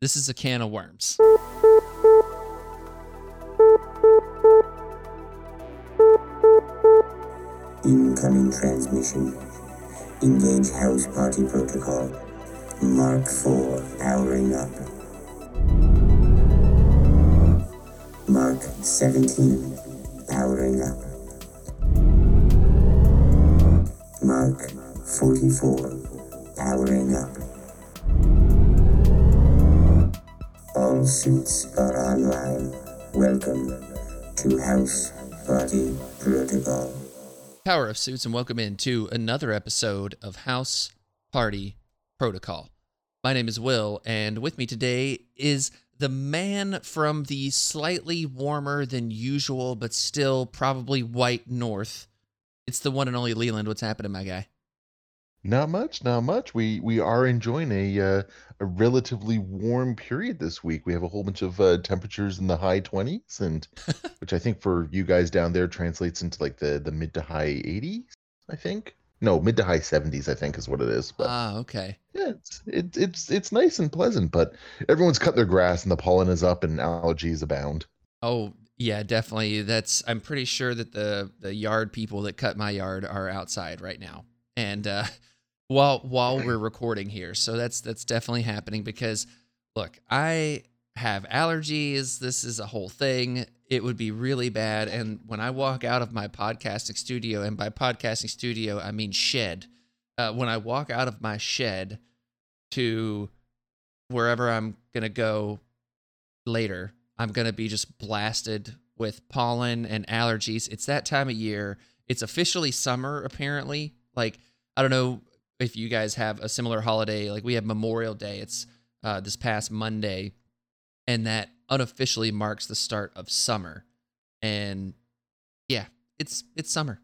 This is a can of worms. Incoming transmission. Engage house party protocol. Mark 4 powering up. Mark 17 powering up. Mark 44 powering up. All suits are online. Welcome to House Party Protocol. Power of Suits, and welcome in to another episode of House Party Protocol. My name is Will, and with me today is the man from the slightly warmer than usual, but still probably white north. It's the one and only Leland. What's happening, my guy? Not much, not much. We we are enjoying a uh, a relatively warm period this week. We have a whole bunch of uh, temperatures in the high 20s, and which I think for you guys down there translates into like the the mid to high 80s. I think no mid to high 70s. I think is what it is. But Ah, okay. yeah, it's it, it's it's nice and pleasant. But everyone's cut their grass, and the pollen is up, and allergies abound. Oh, yeah, definitely. That's I'm pretty sure that the the yard people that cut my yard are outside right now. And uh while while we're recording here. So that's that's definitely happening because look, I have allergies. This is a whole thing. It would be really bad and when I walk out of my podcasting studio and by podcasting studio I mean shed. Uh, when I walk out of my shed to wherever I'm to go later, I'm to be just blasted with pollen and allergies. It's that time of year. It's officially summer, apparently. Like, I don't know if you guys have a similar holiday. Like, we have Memorial Day. It's uh, this past Monday, and that unofficially marks the start of summer. And yeah, it's it's summer.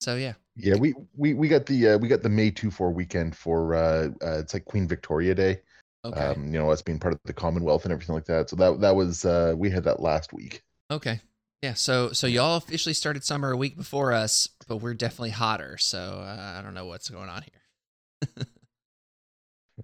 So yeah. Yeah, we we we got the uh, we got the May two four weekend for uh, uh it's like Queen Victoria Day. Okay. um, you know, us being part of the Commonwealth and everything like that. So that that was uh, we had that last week. Okay. Yeah. So so y'all officially started summer a week before us, but we're definitely hotter. So uh, I don't know what's going on here.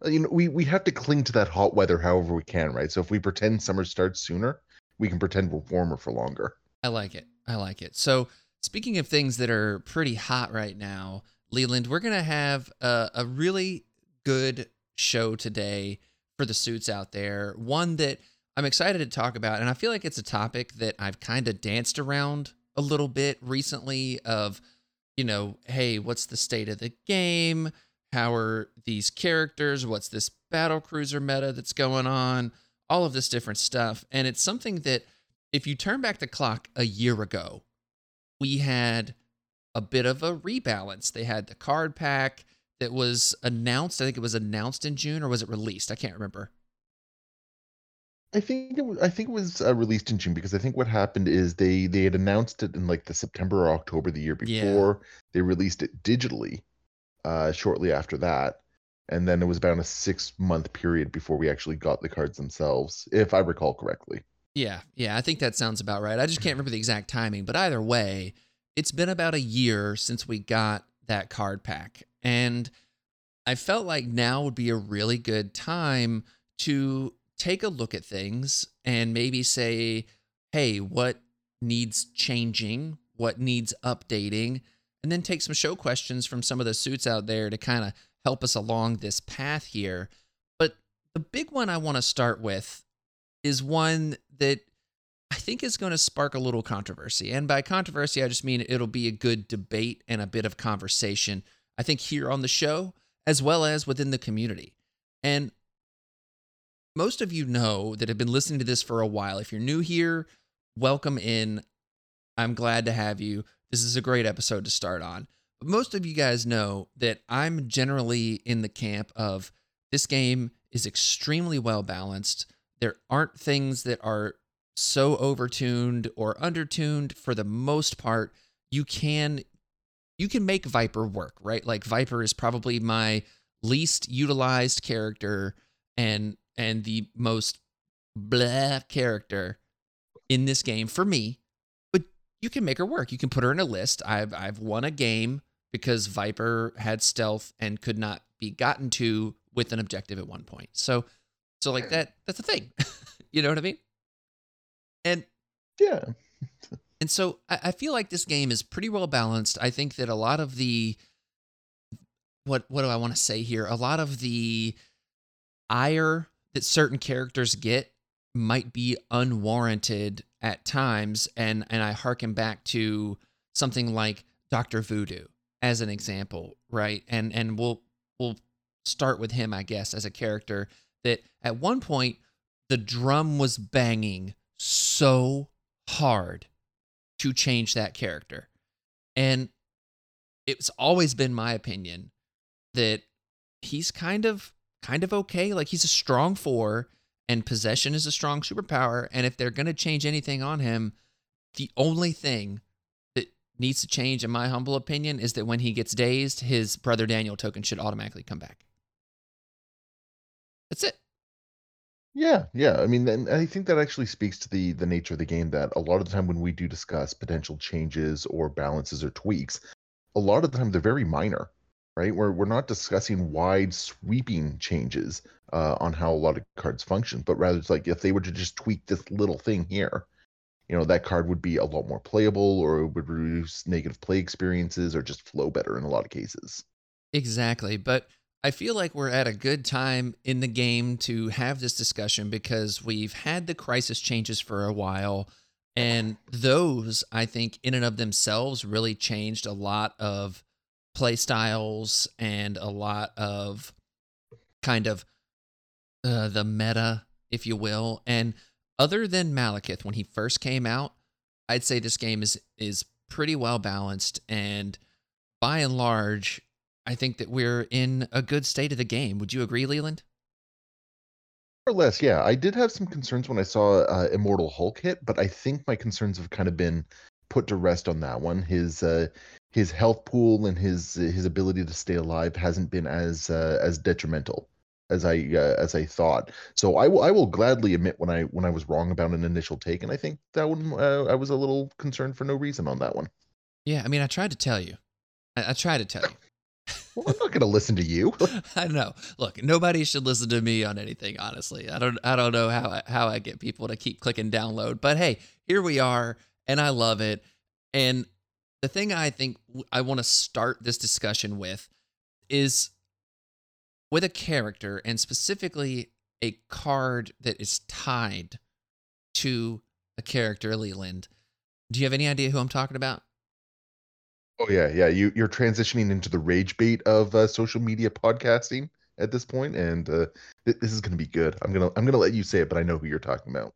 You know, we we have to cling to that hot weather however we can, right? So if we pretend summer starts sooner, we can pretend we're warmer for longer. I like it. I like it. So, speaking of things that are pretty hot right now, Leland, we're to have a, a really good show today for the suits out there. One that I'm excited to talk about. And I feel like it's a topic that I've kind of danced around a little bit recently of, you know, hey, what's the state of the game? How are these characters? What's this battle cruiser meta that's going on? All of this different stuff. And it's something that if you turn back the clock a year ago, we had a bit of a rebalance. They had the card pack that was announced. I think it was announced in June or was it released? I can't remember. I think it was, I think it was uh, released in June because I think what happened is they they had announced it in like the September or October the year Yeah. before. They released it digitally uh, shortly after that, and then it was about a six month period before we actually got the cards themselves, if I recall correctly. Yeah, yeah, I think that sounds about right. I just can't remember the exact timing, but either way, it's been about a year since we got that card pack. And I felt like now would be a really good time to take a look at things and maybe say, hey, what needs changing? What needs updating? And then take some show questions from some of the suits out there to kind of help us along this path here. But the big one I want to start with is one that I think is going to spark a little controversy. And by controversy, I just mean it'll be a good debate and a bit of conversation, I think, here on the show, as well as within the community. And most of you know that have been listening to this for a while. If you're new here, welcome in. I'm glad to have you. This is a great episode to start on. But most of you guys know that I'm generally in the camp of this game is extremely well balanced. There aren't things that are so overtuned or undertuned for the most part. You can you can make Viper work, right? Like Viper is probably my least utilized character and and the most blah character in this game for me. You can make her work. You can put her in a list. I've I've won a game because Viper had stealth and could not be gotten to with an objective at one point. So So like that that's a thing. you know what I mean? And Yeah. and so I, I feel like this game is pretty well balanced. I think that a lot of the what what do I want to say here? A lot of the ire that certain characters get might be unwarranted at times, and and I harken back to something like Doctor Voodoo as an example, right? And and we'll we'll start with him, I guess, as a character that at one point the drum was banging so hard to change that character. And it's always been my opinion that he's kind of kind of okay. Like he's a strong four and possession is a strong superpower. And if they're gonna change anything on him, the only thing that needs to change, in my humble opinion, is that when he gets dazed, his brother Daniel token should automatically come back. That's it. Yeah, yeah. I mean, and I think that actually speaks to the the nature of the game that a lot of the time when we do discuss potential changes or balances or tweaks, a lot of the time they're very minor, right? We're we're not discussing wide sweeping changes uh, on how a lot of cards function, but rather it's like if they were to just tweak this little thing here, you know, that card would be a lot more playable or would reduce negative play experiences or just flow better in a lot of cases. Exactly. But I feel like we're at a good time in the game to have this discussion because we've had the crisis changes for a while. And those, I think, in and of themselves, really changed a lot of play styles and a lot of kind of uh, the meta, if you will. And other than Malekith, when he first came out, I'd say this game is is pretty well balanced and by and large I think that we're in a good state of the game. Would you agree, Leland? More or less, yeah. I did have some concerns when I saw uh, Immortal Hulk hit, but I think my concerns have kind of been put to rest on that one. His uh, his health pool and his his ability to stay alive hasn't been as uh, as detrimental as I uh, as I thought. So I will I will gladly admit when I when I was wrong about an initial take, and I think that one uh, I was a little concerned for no reason on that one. Yeah, I mean, I tried to tell you. I, I tried to tell you. Well, I'm not going to listen to you. I know. Look, nobody should listen to me on anything. Honestly, I don't. I don't know how I, how I get people to keep clicking download. But hey, here we are, and I love it. And the thing I think I want to start this discussion with is with a character, and specifically a card that is tied to a character, Leland. Do you have any idea who I'm talking about? Oh yeah, yeah. You you're transitioning into the rage bait of uh, social media podcasting at this point, and uh, th- this is going to be good. I'm gonna I'm gonna let you say it, but I know who you're talking about.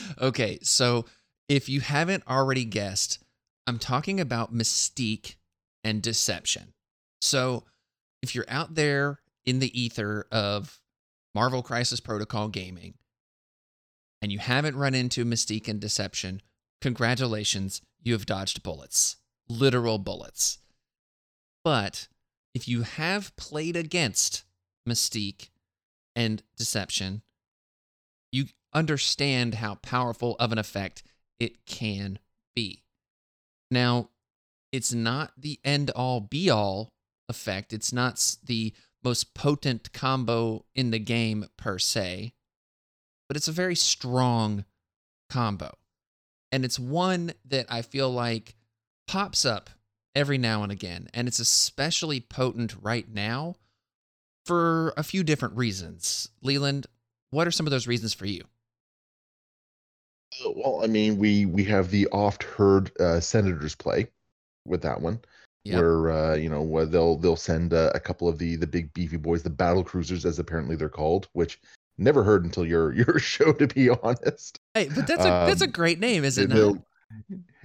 okay, so if you haven't already guessed, I'm talking about mystique and deception. So if you're out there in the ether of Marvel Crisis Protocol gaming and you haven't run into mystique and deception, congratulations, you have dodged bullets literal bullets. But if you have played against Mystique and Deception, you understand how powerful of an effect it can be. Now, it's not the end all be all effect, it's not the most potent combo in the game per se, but it's a very strong combo. And it's one that I feel like pops up every now and again, and it's especially potent right now for a few different reasons. Leland, what are some of those reasons for you? Uh, well, I mean, we we have the oft heard uh, senators play with that one, yep. where uh, you know where they'll they'll send uh, a couple of the the big beefy boys, the battle cruisers as apparently they're called, which never heard until your your show to be honest. Hey, but that's a um, that's a um, great name, is it not?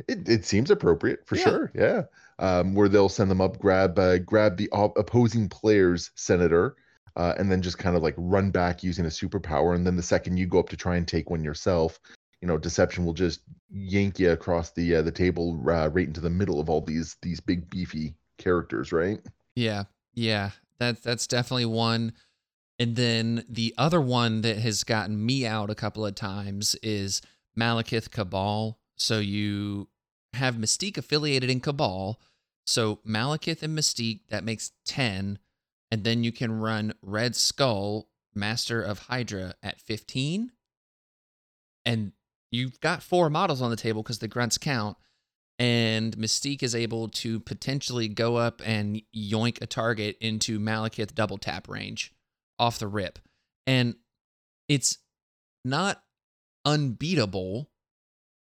It, it seems appropriate for yeah. sure. Yeah. Um, where they'll send them up, grab uh, grab the op- opposing player's senator, uh, and then just kind of like run back using a superpower. And then the second you go up to try and take one yourself, you know, deception will just yank you across the uh, the table uh, right into the middle of all these these big beefy characters, right? Yeah, yeah. That that's definitely one. And then the other one that has gotten me out a couple of times is Malekith Cabal so you have Mystique affiliated in Cabal. So Malekith and Mystique, that makes 10. And then you can run Red Skull Master of Hydra at 15, and you've got four models on the table because the grunts count, and Mystique is able to potentially go up and yoink a target into Malekith double tap range off the rip. And it's not unbeatable,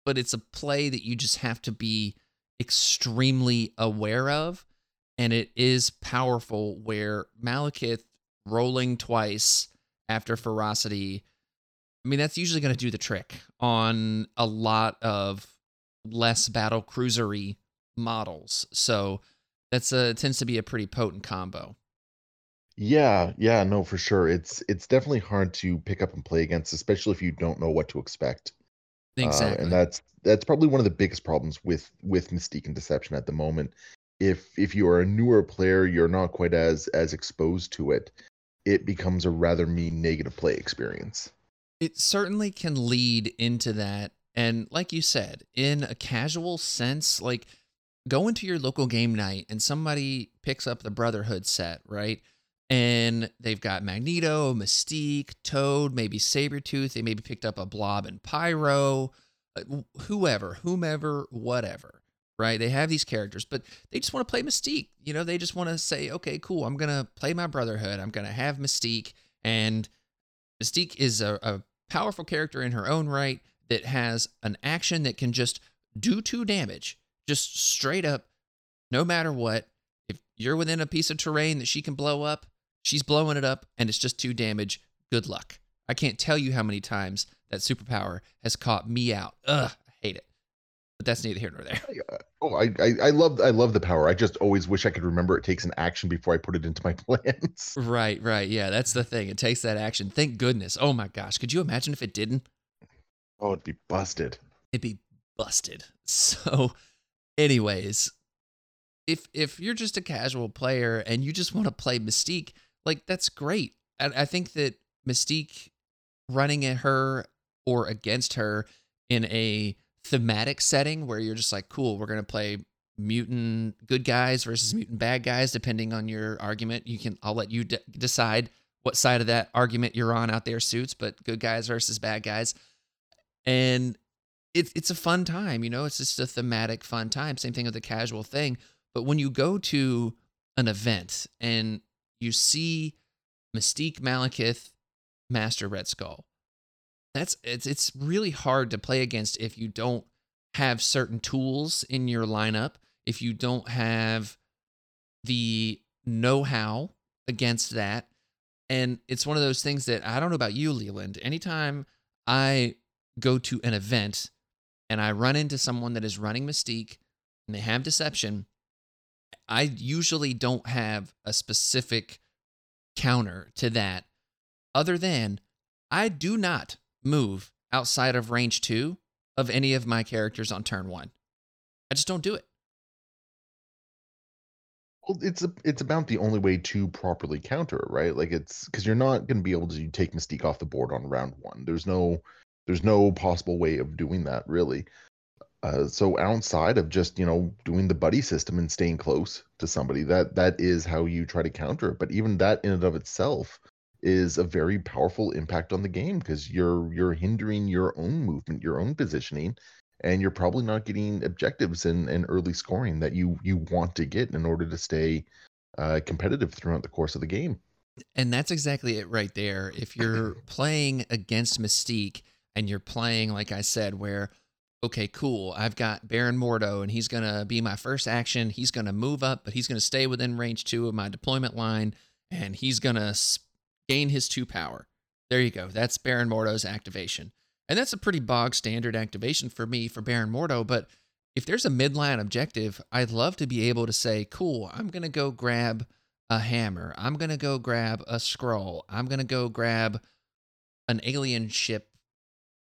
but it's a play that you just have to be extremely aware of. And it is powerful where Malekith rolling twice after ferocity. I mean, that's usually going to do the trick on a lot of less battle cruisery models. So that's a tends to be a pretty potent combo. Yeah, yeah, no, for sure. It's it's definitely hard to pick up and play against, especially if you don't know what to expect. Uh, Exactly. and that's that's probably one of the biggest problems with with Mystique and Deception at the moment. If if you are a newer player, you're not quite as as exposed to it. It becomes a rather mean negative play experience. It certainly can lead into that. And like you said, in a casual sense, like go into your local game night and somebody picks up the Brotherhood set, right? And they've got Magneto, Mystique, Toad, maybe Sabretooth. They maybe picked up a Blob and Pyro, uh, whoever, whomever, whatever, right? They have these characters, but they just want to play Mystique. You know, they just want to say, okay, cool, I'm going to play my Brotherhood. I'm going to have Mystique. And Mystique is a, a powerful character in her own right that has an action that can just do two damage, just straight up, no matter what. If you're within a piece of terrain that she can blow up, she's blowing it up and it's just two damage. Good luck. I can't tell you how many times that superpower has caught me out. Ugh, I hate it. But that's neither here nor there. Uh, oh, I, I I love I love the power. I just always wish I could remember it takes an action before I put it into my plans. Right, right. Yeah, that's the thing. It takes that action. Thank goodness. Oh my gosh. Could you imagine if it didn't? Oh, it'd be busted. it'd be busted. So, anyways, if if you're just a casual player and you just want to play Mystique, like that's great. I, I think that Mystique running at her or against her in a thematic setting where you're just like, cool, we're gonna play mutant good guys versus mutant bad guys, depending on your argument. You can, I'll let you de- decide what side of that argument you're on out there suits, but good guys versus bad guys. And it's it's a fun time, you know. It's just a thematic fun time. Same thing with the casual thing. But when you go to an event and you see Mystique Malekith, Master Red Skull, that's it's it's really hard to play against if you don't have certain tools in your lineup, if you don't have the know-how against that. And it's one of those things that I don't know about you, Leland. Anytime I go to an event and I run into someone that is running Mystique and they have deception, I usually don't have a specific counter to that other than I do not move outside of range two of any of my characters on turn one. I just don't do it. Well, it's a, it's about the only way to properly counter it, right? Like it's because you're not going to be able to take Mystique off the board on round one. There's no there's no possible way of doing that really. Uh, so outside of just you know doing the buddy system and staying close to somebody, that that is how you try to counter it. But even that in and of itself is a very powerful impact on the game because you're you're hindering your own movement, your own positioning, and you're probably not getting objectives and, and early scoring that you you want to get in order to stay uh, competitive throughout the course of the game. And that's exactly it right there. If you're playing against Mystique and you're playing, like I said, where, okay, cool, I've got Baron Mordo and he's going to be my first action. He's going to move up, but he's going to stay within range two of my deployment line and he's going to gain his two power. There you go. That's Baron Mordo's activation. And that's a pretty bog standard activation for me for Baron Mordo. But if there's a midline objective, I'd love to be able to say, cool, I'm going to go grab a hammer. I'm going to go grab a scroll. I'm going to go grab an alien ship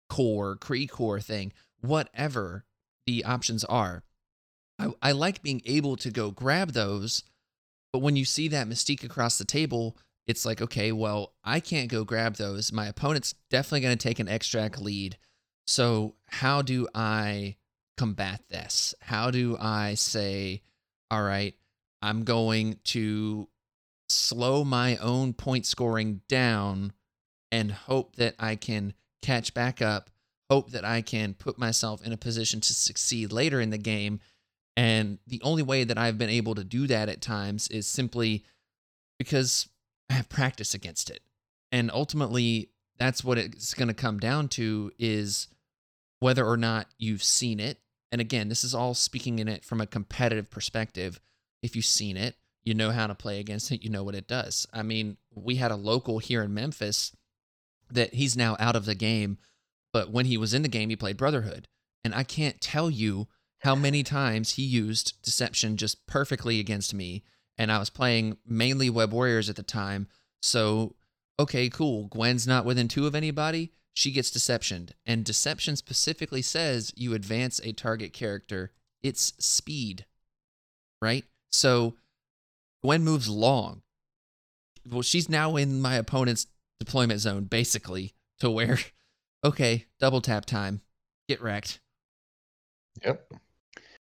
core, Kree core thing, whatever the options are. I, I like being able to go grab those. But when you see that mystique across the table, it's like, okay, well, I can't go grab those. My opponent's definitely going to take an extract lead. So, how do I combat this? How do I say, all right, I'm going to slow my own point scoring down and hope that I can catch back up, hope that I can put myself in a position to succeed later in the game. And the only way that I've been able to do that at times is simply because have practice against it. And ultimately, that's what it's going to come down to is whether or not you've seen it. And again, this is all speaking in it from a competitive perspective. If you've seen it, you know how to play against it, you know what it does. I mean, we had a local here in Memphis that he's now out of the game, but when he was in the game, he played Brotherhood. And I can't tell you how many times he used deception just perfectly against me. And I was playing mainly Web Warriors at the time. So, okay, cool. Gwen's not within two of anybody. She gets deceptioned. And deception specifically says you advance a target character, its speed, right? So, Gwen moves long. Well, she's now in my opponent's deployment zone, basically, to where, okay, double tap time, get wrecked. Yep.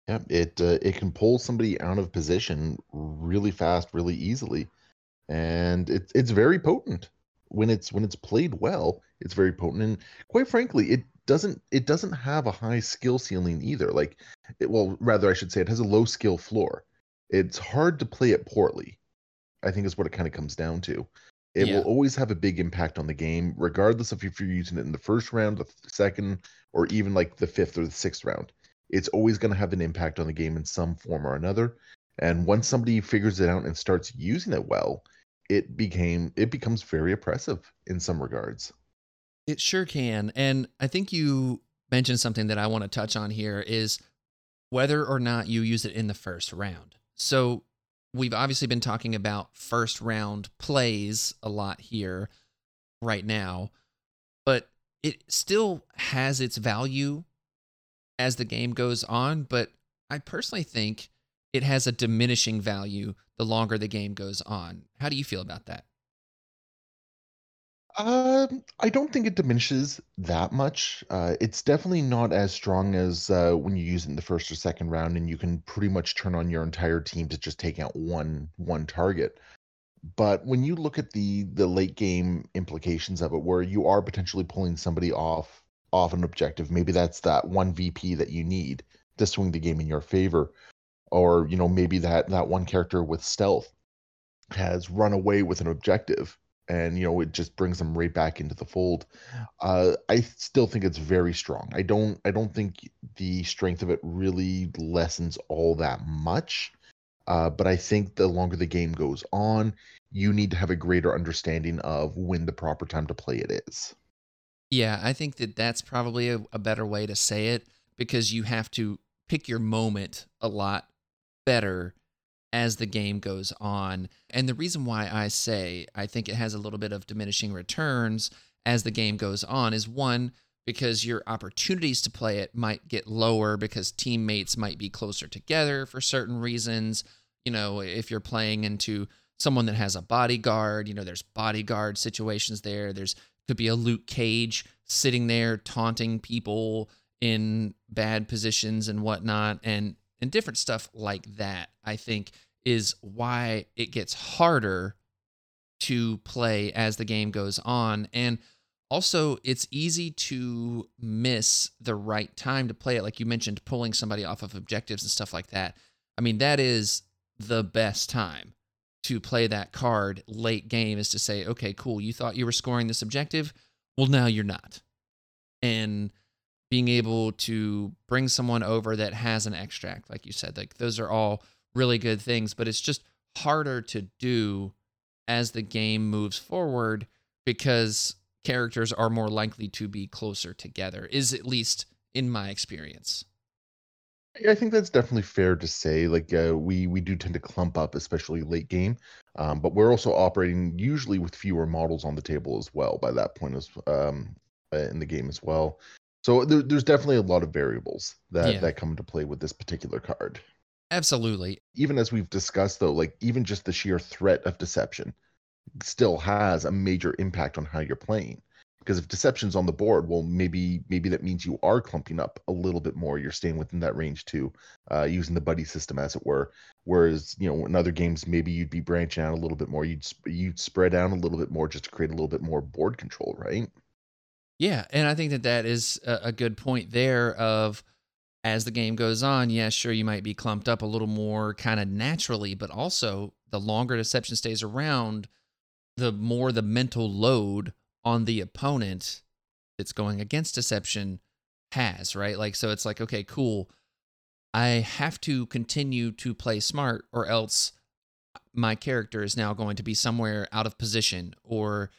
Yep. It uh, it can pull somebody out of position really fast, really easily, and it's it's very potent when it's when it's played well. It's very potent, and quite frankly, it doesn't it doesn't have a high skill ceiling either. Like, it, well, rather I should say, it has a low skill floor it's hard to play it poorly. I think is what it kind of comes down to. It Yeah. will always have a big impact on the game, regardless of if you're using it in the first round, the second, or even like the fifth or the sixth round. It's always going to have an impact on the game in some form or another. And once somebody figures it out and starts using it well, it became it becomes very oppressive in some regards. It sure can. And I think you mentioned something that I want to touch on here is whether or not you use it in the first round. So we've obviously been talking about first round plays a lot here right now, but it still has its value as the game goes on. But I personally think it has a diminishing value the longer the game goes on. How do you feel about that? Um, I don't think it diminishes that much. Uh, it's definitely not as strong as uh, when you use it in the first or second round, and you can pretty much turn on your entire team to just take out one one target. But when you look at the the late game implications of it, where you are potentially pulling somebody off off an objective, maybe that's that one VP that you need to swing the game in your favor, or you know maybe that that one character with stealth has run away with an objective and you know it just brings them right back into the fold. Uh i still think it's very strong. I don't i don't think the strength of it really lessens all that much uh but i think the longer the game goes on you need to have a greater understanding of when the proper time to play it is Yeah, I think that that's probably a, a better way to say it because you have to pick your moment a lot better as the game goes on. And the reason why I say I think it has a little bit of diminishing returns as the game goes on is one, because your opportunities to play it might get lower because teammates might be closer together for certain reasons. You know, if you're playing into someone that has a bodyguard, you know, there's bodyguard situations there. There's could be a Luke Cage sitting there taunting people in bad positions and whatnot, and and different stuff like that. I think is why it gets harder to play as the game goes on, and also it's easy to miss the right time to play it. Like you mentioned, pulling somebody off of objectives and stuff like that. I mean, that is the best time to play that card late game is to say, okay, cool, you thought you were scoring this objective. Well, now you're not. And being able to bring someone over that has an extract, like you said, like those are all really good things, but it's just harder to do as the game moves forward because characters are more likely to be closer together, is at least in my experience. I think that's definitely fair to say. Like uh, we we do tend to clump up, especially late game, um, but we're also operating usually with fewer models on the table as well. By that point, as um, uh, in the game as well. So there, there's definitely a lot of variables that Yeah. that come into play with this particular card. Absolutely. Even as we've discussed, though, like even just the sheer threat of deception still has a major impact on how you're playing. Because if deception's on the board, well, maybe maybe that means you are clumping up a little bit more. You're staying within that range too, uh, using the buddy system as it were. Whereas you know in other games maybe you'd be branching out a little bit more. You'd you'd spread out a little bit more just to create a little bit more board control, right? Yeah, and I think that that is a, good point there. Of as the game goes on, yeah, sure, you might be clumped up a little more kind of naturally, but also the longer deception stays around, the more the mental load on the opponent that's going against deception has, right? Like, so it's like, okay, cool. I have to continue to play smart, or else my character is now going to be somewhere out of position, or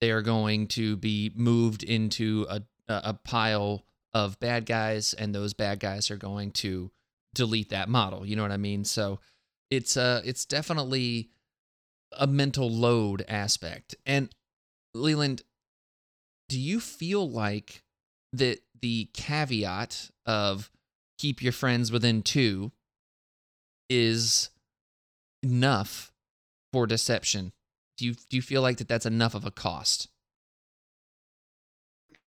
they are going to be moved into a, a pile of bad guys, and those bad guys are going to delete that model. You know what I mean? So it's uh it's definitely a mental load aspect. And Leland, do you feel like that the caveat of keep your friends within two is enough for deception? Do you do you feel like that that's enough of a cost?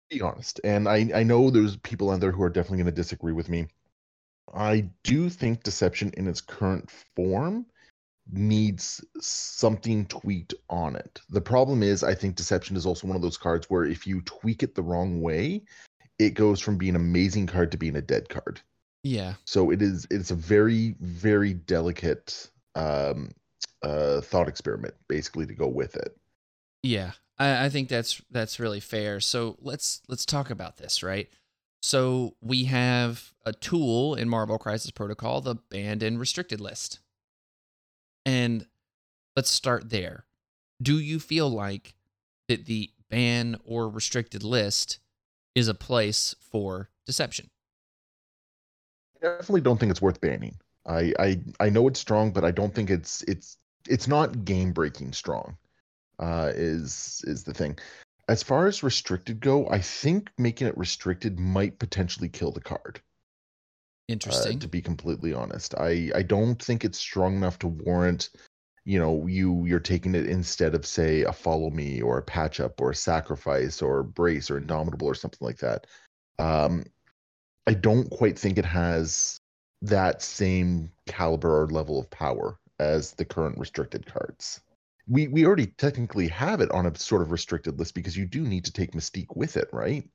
Be honest, and I I know there's people out there who are definitely going to disagree with me. I do think deception in its current form needs something tweaked on it. The problem is, I think Deception is also one of those cards where if you tweak it the wrong way, it goes from being an amazing card to being a dead card. Yeah. So it is. It's a very, very delicate um, uh, thought experiment, basically, to go with it. Yeah, I, I think that's that's really fair. So let's let's talk about this, right? So we have a tool in Marvel Crisis Protocol, the banned and restricted list. And let's start there. Do you feel like that the ban or restricted list is a place for deception? I definitely don't think it's worth banning. I, I I know it's strong, but I don't think it's it's it's not game breaking strong. Uh, is is the thing. As far as restricted go, I think making it restricted might potentially kill the card. Interesting. Uh, to be completely honest, I I don't think it's strong enough to warrant, you know, you you're taking it instead of say a follow me or a patch up or a sacrifice or brace or indomitable or something like that. Um, I don't quite think it has that same caliber or level of power as the current restricted cards. We we already technically have it on a sort of restricted list because you do need to take Mystique with it, right?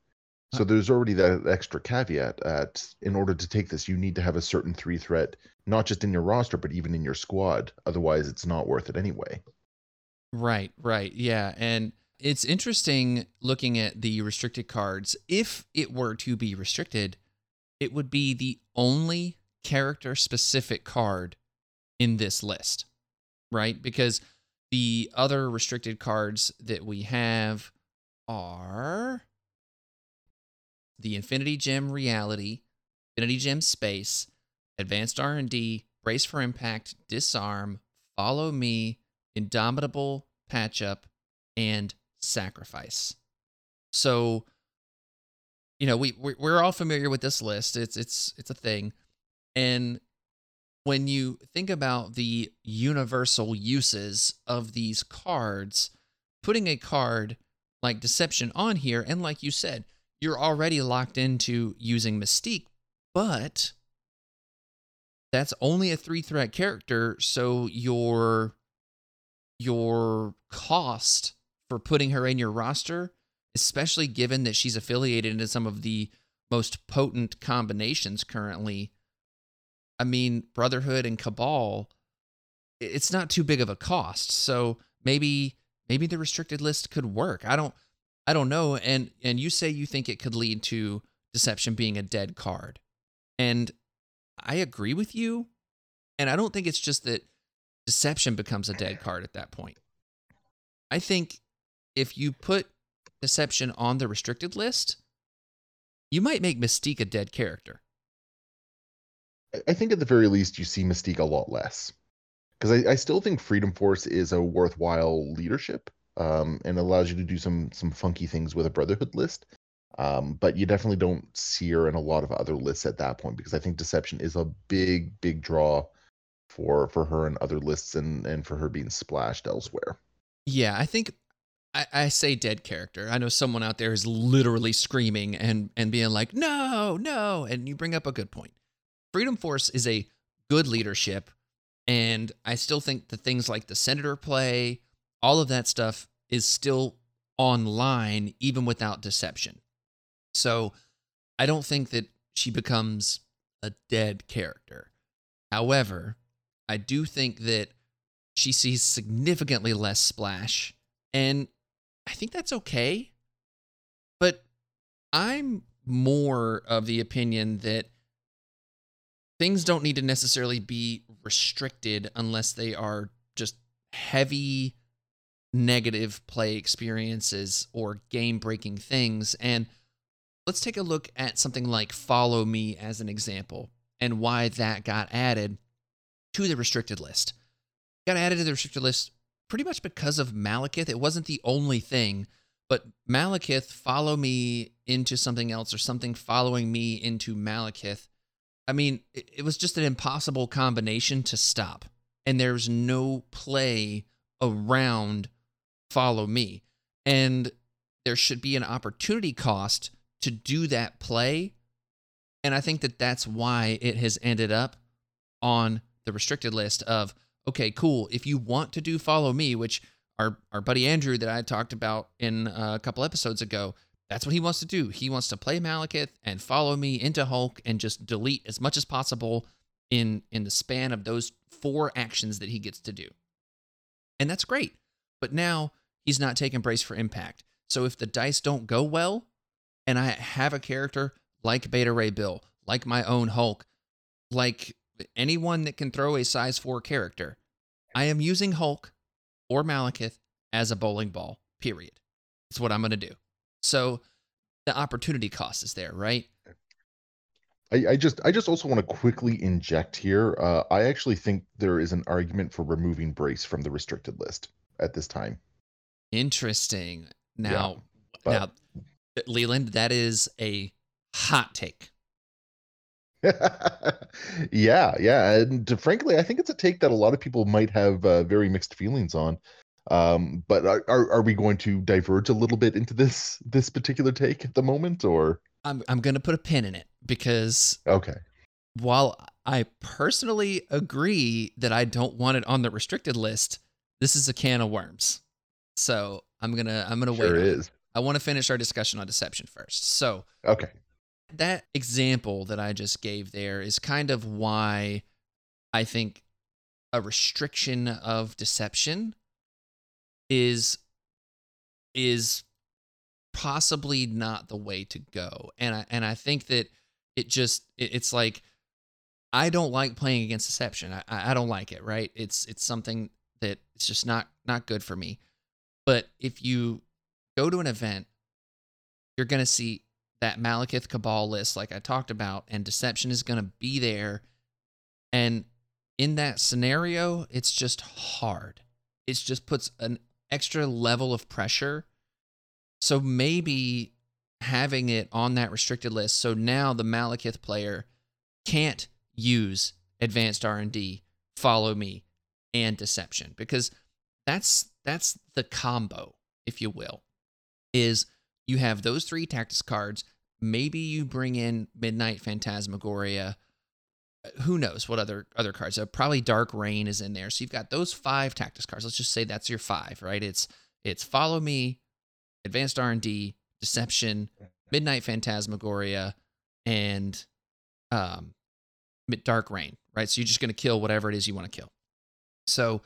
So there's already that extra caveat at in order to take this, you need to have a certain three threat, not just in your roster, but even in your squad. Otherwise, it's not worth it anyway. Right, right. Yeah. And it's interesting looking at the restricted cards. If it were to be restricted, it would be the only character specific card in this list, right? Because the other restricted cards that we have are the Infinity Gem Reality, Infinity Gem Space, Advanced R&D, Brace for Impact, Disarm, Follow Me, Indomitable, Patch Up, and Sacrifice. So, you know, we we're all familiar with this list. It's it's it's a thing, and when you think about the universal uses of these cards, putting a card like Deception on here, and like you said, you're already locked into using Mystique, but that's only a three threat character, so your your cost for putting her in your roster, especially given that she's affiliated into some of the most potent combinations currently. I mean, Brotherhood and Cabal, it's not too big of a cost. So maybe maybe the restricted list could work. I don't I don't know. And and you say you think it could lead to deception being a dead card. And I agree with you. And I don't think it's just that deception becomes a dead card at that point. I think if you put deception on the restricted list, you might make Mystique a dead character. I think at the very least you see Mystique a lot less. Because I, I still think Freedom Force is a worthwhile leadership um, and allows you to do some some funky things with a Brotherhood list. Um, but you definitely don't see her in a lot of other lists at that point because I think Deception is a big big draw for for her and other lists and and for her being splashed elsewhere. Yeah, I think I, I say dead character. I know someone out there is literally screaming and and being like, no, no. And you bring up a good point. Freedom Force is a good leadership. And I still think the things like the Senator play, all of that stuff is still online, even without deception. So I don't think that she becomes a dead character. However, I do think that she sees significantly less splash, and I think that's okay. But I'm more of the opinion that things don't need to necessarily be restricted unless they are just heavy negative play experiences or game breaking things. And let's take a look at something like Follow Me as an example and why that got added to the restricted list. Got added to the restricted list pretty much because of Malekith. It wasn't the only thing, but Malekith follow me into something else or something following me into Malekith. I mean, it, it was just an impossible combination to stop. And there's no play around follow me. And there should be an opportunity cost to do that play. And I think that that's why it has ended up on the restricted list of, okay, cool. If you want to do follow me, which our, our buddy Andrew that I talked about in uh, a couple episodes ago, that's what he wants to do. He wants to play Malekith and follow me into Hulk and just delete as much as possible in in the span of those four actions that he gets to do. And that's great. But now he's not taking brace for impact. So if the dice don't go well, and I have a character like Beta Ray Bill, like my own Hulk, like anyone that can throw a size 4 character, I am using Hulk or Malekith as a bowling ball, period. It's what I'm going to do. So the opportunity cost is there, right? I, I just I just also want to quickly inject here. Uh, I actually think there is an argument for removing Brace from the restricted list at this time. Interesting. Now, but- now, Leland, that is a hot take. yeah, yeah, and frankly, I think it's a take that a lot of people might have uh, very mixed feelings on. Um, but are, are are we going to diverge a little bit into this this particular take at the moment, or I'm I'm going to put a pin in it because okay? while I personally agree that I don't want it on the restricted list, this is a can of worms. So I'm gonna I'm gonna Sure wait. is. I want to finish our discussion on deception first. So Okay. that example that I just gave there is kind of why I think a restriction of deception is is possibly not the way to go. And I and I think that it just it, it's like I don't like playing against deception. I, I I don't like it, right? It's it's something that it's just not not good for me. But if you go to an event, you're gonna see that Malekith Cabal list, like I talked about, and deception is gonna be there. And in that scenario, it's just hard. It just puts an extra level of pressure. So maybe having it on that restricted list, so now the Malekith player can't use advanced R&D, follow me, and deception because that's that's the combo, if you will. Is you have those three tactics cards, maybe you bring in Midnight Phantasmagoria, who knows what other other cards? Uh, probably Dark Rain is in there. So you've got those five tactics cards. Let's just say that's your five, right? It's it's Follow Me, Advanced R and D, Deception, Midnight Phantasmagoria, and um, Dark Rain, right? So you're just going to kill whatever it is you want to kill. So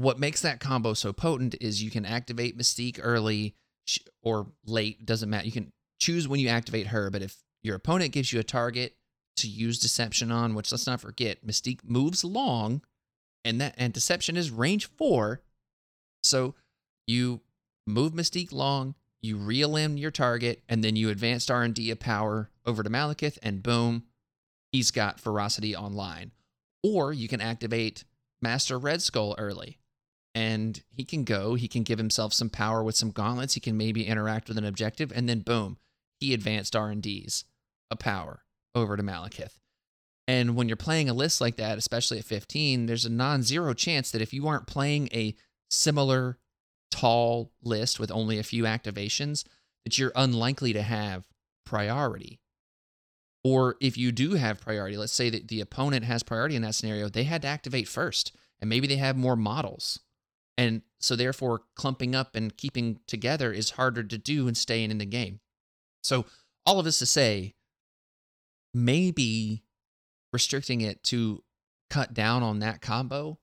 what makes that combo so potent is you can activate Mystique early or late, doesn't matter. You can choose when you activate her, but if your opponent gives you a target to use deception on, which let's not forget, Mystique moves long and that and deception is range 4. So you move Mystique long, you reel in your target and then you advanced R&D a power over to Malekith and boom, he's got ferocity online. Or you can activate Master Red Skull early and he can go, he can give himself some power with some gauntlets, he can maybe interact with an objective and then boom, he advanced R&Ds a power over to Malekith. And when you're playing a list like that, especially at 15, there's a non-zero chance that if you aren't playing a similar tall list with only a few activations that you're unlikely to have priority. Or if you do have priority, let's say that the opponent has priority in that scenario, they had to activate first, and maybe they have more models. And so, therefore, clumping up and keeping together is harder to do and staying in the game. So, all of this to say, maybe restricting it to cut down on that combo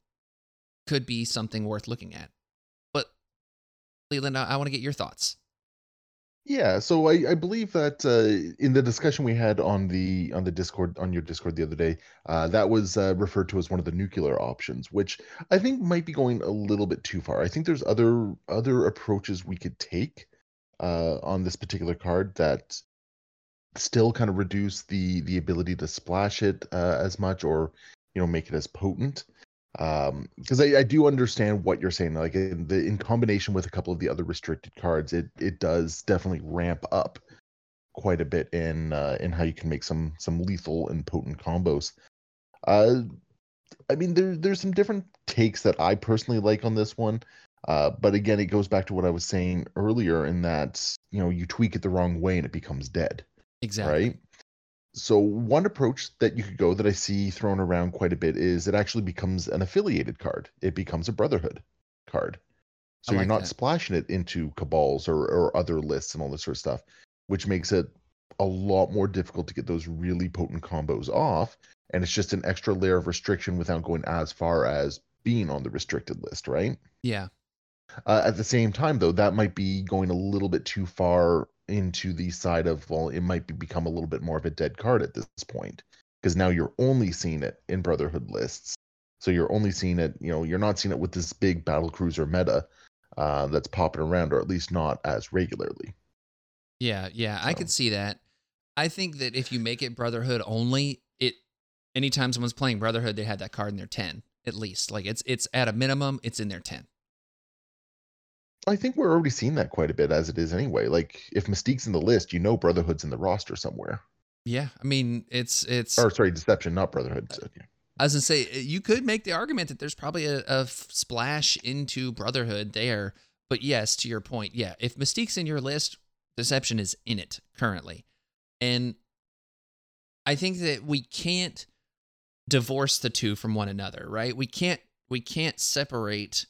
could be something worth looking at. But Leland, I, I want to get your thoughts. Yeah, so I, I believe that uh, in the discussion we had on the on the Discord on your Discord the other day, uh, that was uh, referred to as one of the nuclear options, which I think might be going a little bit too far. I think there's other other approaches we could take uh, on this particular card that still kind of reduce the the ability to splash it uh, as much or you know make it as potent um because I, I do understand what you're saying like in the in combination with a couple of the other restricted cards it it does definitely ramp up quite a bit in uh in how you can make some some lethal and potent combos uh i mean there there's some different takes that i personally like on this one uh but again it goes back to what i was saying earlier in that you know you tweak it the wrong way and it becomes dead Exactly. right so one approach that you could go that I see thrown around quite a bit is it actually becomes an affiliated card. It becomes a Brotherhood card. So I you're not that. splashing it into cabals or, or other lists and all this sort of stuff, which makes it a lot more difficult to get those really potent combos off. And it's just an extra layer of restriction without going as far as being on the restricted list, right? Yeah. Uh, at the same time, though, that might be going a little bit too far into the side of, well, it might be, become a little bit more of a dead card at this point because now you're only seeing it in Brotherhood lists. So you're only seeing it, you know, you're not seeing it with this big battle cruiser meta uh, that's popping around, or at least not as regularly. Yeah, yeah, I So- could see that. I think that if you make it Brotherhood only, it anytime someone's playing Brotherhood, they had that card in their 10 at least. Like it's it's at a minimum, it's in their 10. I think we're already seeing that quite a bit as it is anyway. Like if Mystique's in the list, you know Brotherhood's in the roster somewhere. Yeah, I mean, it's it's Or sorry, Deception, not Brotherhood. So, yeah. I was gonna say uh, you could make the argument that there's probably a splash into Brotherhood there, but yes, to your point, yeah, if Mystique's in your list, Deception is in it currently, and I think that we can't divorce the two from one another, right? We can't we can't separate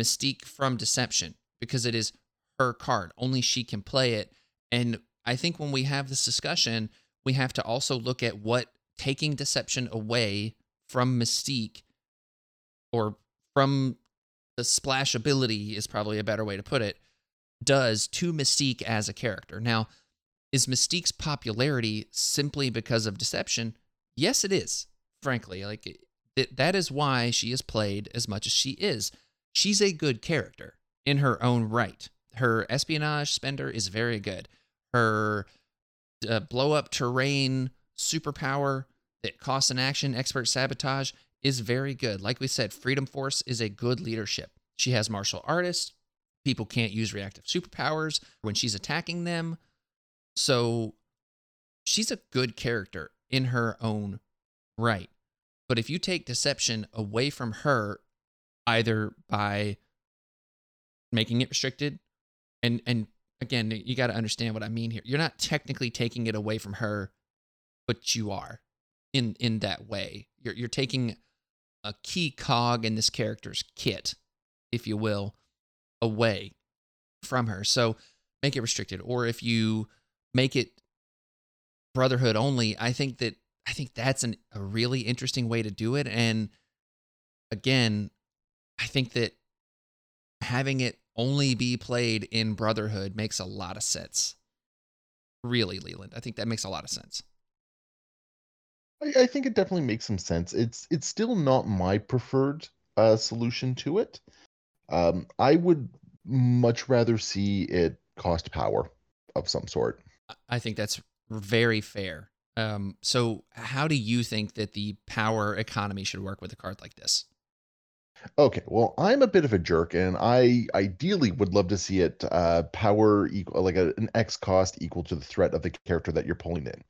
Mystique from Deception because it is her card. Only she can play it, and I think when we have this discussion, we have to also look at what taking deception away from mystique or from the splash ability is probably a better way to put it does to mystique as a character. Now is mystique's popularity simply because of deception? Yes it is frankly. Like it, that is why she is played as much as she is she's a good character in her own right her espionage spender is very good her uh, blow up terrain superpower that costs an action, expert sabotage, is very good. Like we said, Freedom Force is a good leadership. She has martial artists. People can't use reactive superpowers when she's attacking them. So she's a good character in her own right. But if you take deception away from her, either by making it restricted, and and again, you got to understand what I mean here. You're not technically taking it away from her, but you are in in that way. You're you're taking a key cog in this character's kit, if you will, away from her. So make it restricted. Or if you make it brotherhood only, I think that I think that's an, a really interesting way to do it. And again, I think that having it only be played in Brotherhood makes a lot of sense. Really, Leland. I think that makes a lot of sense. I, I think it definitely makes some sense. It's it's still not my preferred uh, solution to it. Um, I would much rather see it cost power of some sort. I think that's very fair. Um, so, how do you think that the power economy should work with a card like this? Okay, well, I'm a bit of a jerk, and I ideally would love to see it uh, power equal, like a, an X cost equal to the threat of the character that you're pulling in.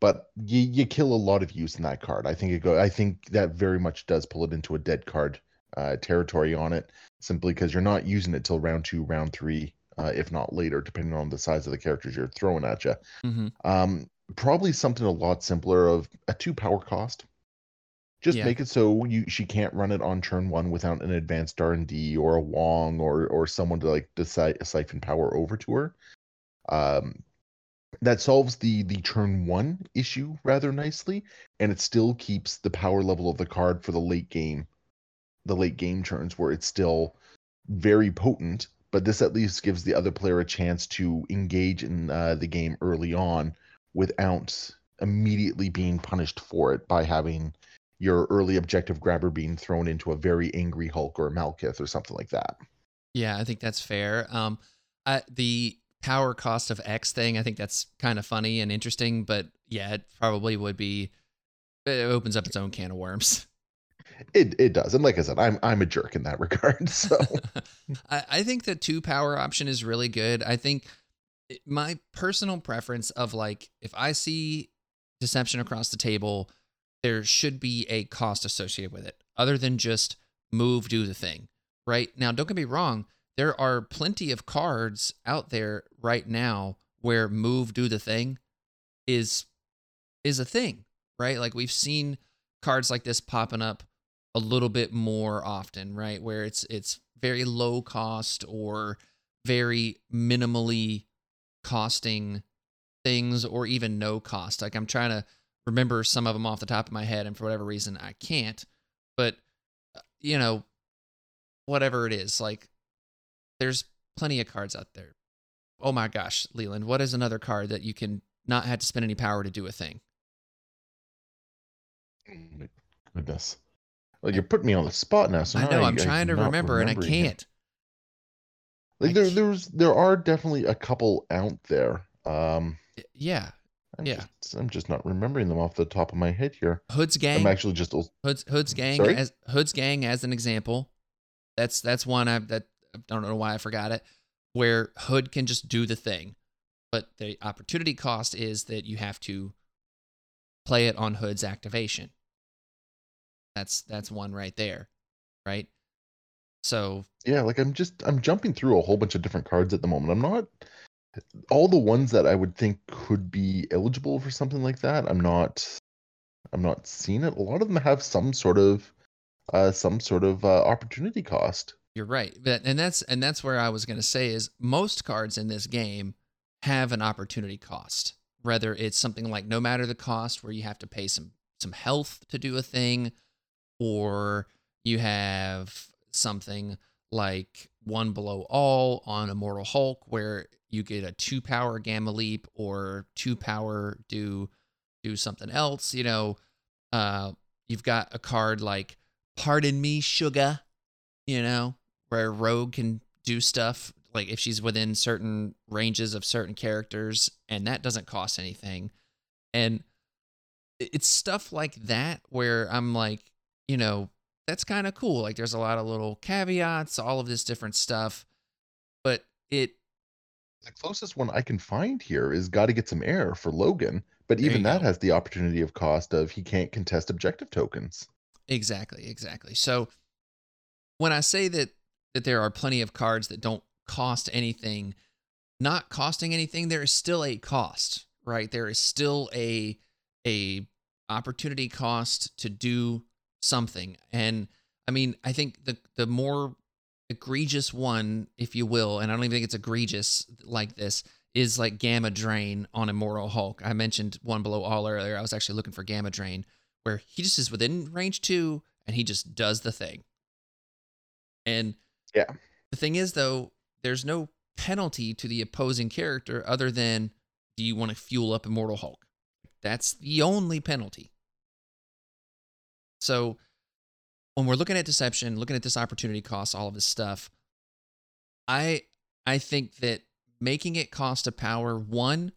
But you, you kill a lot of use in that card. I think it go. I think that very much does pull it into a dead card uh, territory on it, simply because you're not using it till round two, round three, uh, if not later, depending on the size of the characters you're throwing at you. hmm Um, probably something a lot simpler of a two power cost. Just Yeah. make it so you she can't run it on turn one without an advanced R and D or a Wong or or someone to like decide siphon power over to her. Um, that solves the the turn one issue rather nicely, and it still keeps the power level of the card for the late game, the late game turns where it's still very potent. But this at least gives the other player a chance to engage in uh, the game early on without immediately being punished for it by having your early objective grabber being thrown into a very angry Hulk or Malekith or something like that. Yeah, I think that's fair. Um, I, the power cost of X thing, I think that's kind of funny and interesting, but yeah, it probably would be. It opens up its own can of worms. It it does, and like I said, I'm I'm a jerk in that regard. So I, I think the two power option is really good. I think my personal preference of like if I see deception across the table, there should be a cost associated with it, other than just move, do the thing. Right now, don't get me wrong. There are plenty of cards out there right now where move, do the thing is is a thing, right? Like we've seen cards like this popping up a little bit more often, right? Where it's it's very low cost or very minimally costing things or even no cost. Like I'm trying to remember some of them off the top of my head and for whatever reason I can't. But uh, you know, whatever it is, like there's plenty of cards out there. Oh my gosh, Leland, what is another card that you can not have to spend any power to do a thing? goodness, Like you're putting me on the spot now. So I know I, am trying to remember and I can't. Like I there, can't- there's there are definitely a couple out there. Um, Yeah, I'm Yeah. just, I'm just not remembering them off the top of my head here. Hood's gang. I'm actually just Hood's Hood's gang Sorry? as Hood's gang as an example. That's that's one I that I don't know why I forgot it. Where Hood can just do the thing, but the opportunity cost is that you have to play it on Hood's activation. That's that's one right there, right? So yeah, like I'm just I'm jumping through a whole bunch of different cards at the moment. I'm not all the ones that I would think could be eligible for something like that. I'm not I'm not seeing it. A lot of them have some sort of uh some sort of uh, opportunity cost. You're right. But and that's and that's where I was going to say is most cards in this game have an opportunity cost. Whether it's something like no matter the cost where you have to pay some some health to do a thing or you have something like one below all on Immortal Hulk where you get a 2 power gamma leap or 2 power do do something else, you know, uh you've got a card like pardon me sugar you know, where Rogue can do stuff like if she's within certain ranges of certain characters and that doesn't cost anything. And it's stuff like that where I'm like, you know, that's kind of cool. Like there's a lot of little caveats, all of this different stuff, but it The closest one I can find here is got to get some air for Logan, but even that go. has the opportunity of cost of he can't contest objective tokens. Exactly, exactly. So when I say that that there are plenty of cards that don't cost anything, not costing anything, there is still a cost, right? There is still a a opportunity cost to do something. And I mean, I think the the more egregious one, if you will, and I don't even think it's egregious like this, is like Gamma Drain on Immortal Hulk. I mentioned one below all earlier. I was actually looking for Gamma Drain, where he just is within range two and he just does the thing. And Yeah. the thing is, though, there's no penalty to the opposing character other than do you want to fuel up Immortal Hulk? That's the only penalty. So when we're looking at deception, looking at this opportunity cost, all of this stuff, I I think that making it cost a power one,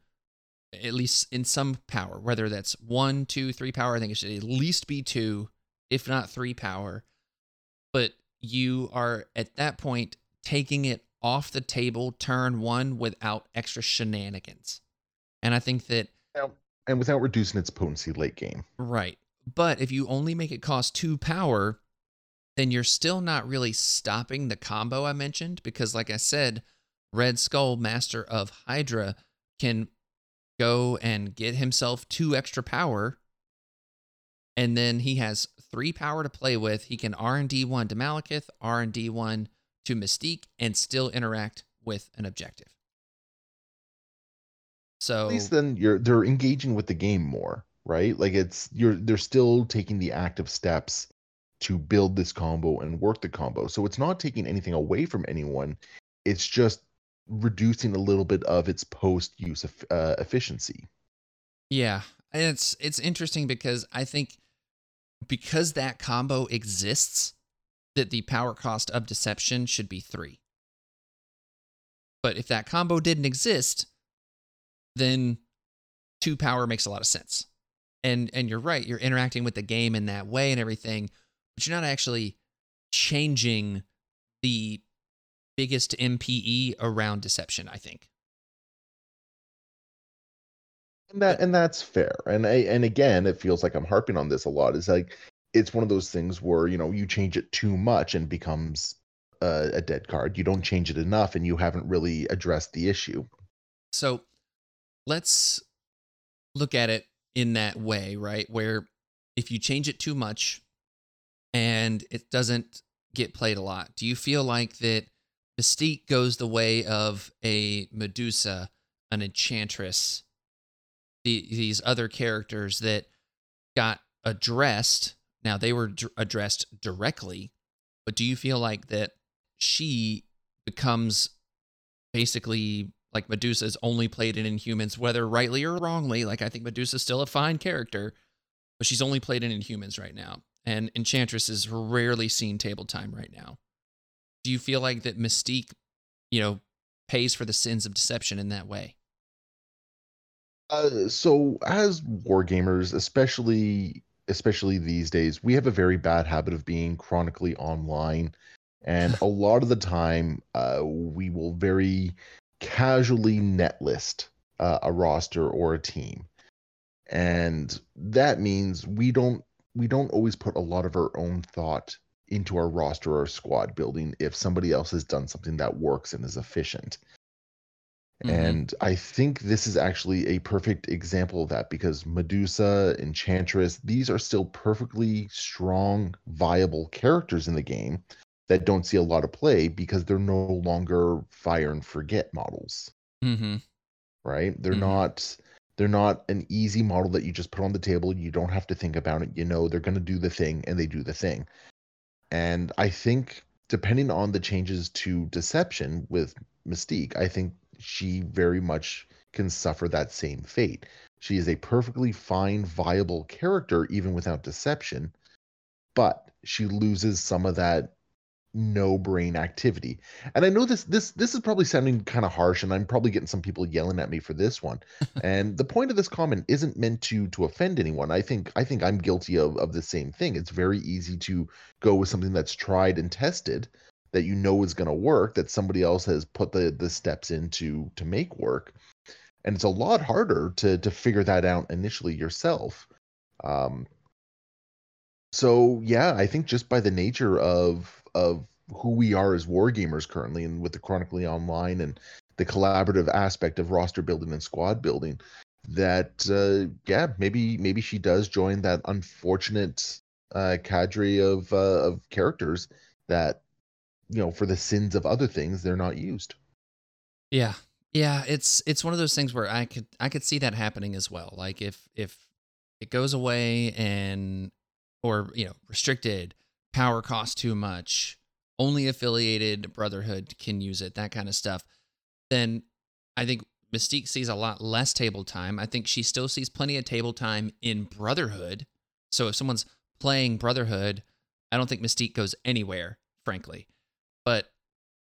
at least in some power, whether that's one, two, three power, I think it should at least be two, if not three power. But you are at that point taking it off the table turn one without extra shenanigans. And I think that And without reducing its potency late game. Right. But if you only make it cost two power, then you're still not really stopping the combo I mentioned because, like I said, Red Skull, Master of Hydra, can go and get himself two extra power. And then he has three power to play with. He can R and D one to Malekith, R and D one to Mystique, and still interact with an objective. So At least then you're they're engaging with the game more, right? Like it's you're they're still taking the active steps to build this combo and work the combo. So it's not taking anything away from anyone. It's just reducing a little bit of its post use of, uh, efficiency. Yeah, and it's it's interesting because I think because that combo exists, that the power cost of deception should be three. But if that combo didn't exist, then two power makes a lot of sense. And and you're right, you're interacting with the game in that way and everything, but you're not actually changing the biggest NPE around deception, I think. And that and that's fair. And I and again, it feels like I'm harping on this a lot. It's like it's one of those things where you know you change it too much and becomes a, a dead card. You don't change it enough, and you haven't really addressed the issue. So let's look at it in that way, right? Where if you change it too much and it doesn't get played a lot, do you feel like that Mystique goes the way of a Medusa, an Enchantress, the, these other characters that got addressed? Now, they were d- addressed directly, but do you feel like that she becomes basically like Medusa's only played in Inhumans, whether rightly or wrongly. Like I think Medusa's still a fine character, but she's only played in Inhumans right now. And Enchantress is rarely seen table time right now. Do you feel like that Mystique, you know, pays for the sins of deception in that way? Uh, so as wargamers, especially especially these days, we have a very bad habit of being chronically online, and a lot of the time, uh, we will very casually net list uh, a roster or a team, and that means we don't we don't always put a lot of our own thought into our roster or squad building if somebody else has done something that works and is efficient. Mhm. And I think this is actually a perfect example of that because Medusa, Enchantress, these are still perfectly strong, viable characters in the game that don't see a lot of play because they're no longer fire and forget models, Mm-hmm. right? They're Mhm. not they're not an easy model that you just put on the table. You don't have to think about it. You know they're going to do the thing and they do the thing. And I think depending on the changes to deception with Mystique, I think she very much can suffer that same fate. She is a perfectly fine, viable character even without deception, but she loses some of that no brain activity. And I know this this this is probably sounding kind of harsh and I'm probably getting some people yelling at me for this one. and the point of this comment isn't meant to to offend anyone. I think I think I'm guilty of of the same thing. It's very easy to go with something that's tried and tested that you know is going to work that somebody else has put the the steps into to make work. And it's a lot harder to to figure that out initially yourself. Um so yeah, I think just by the nature of of who we are as wargamers currently, and with the chronically online and the collaborative aspect of roster building and squad building, that uh, yeah, maybe maybe she does join that unfortunate uh, cadre of uh, of characters that you know for the sins of other things they're not used. Yeah. Yeah, it's it's one of those things where I could I could see that happening as well. Like if if it goes away and or you know, restricted, power costs too much, only affiliated brotherhood can use it, that kind of stuff, then I think Mystique sees a lot less table time. I think she still sees plenty of table time in Brotherhood. So if someone's playing Brotherhood, I don't think Mystique goes anywhere, frankly. But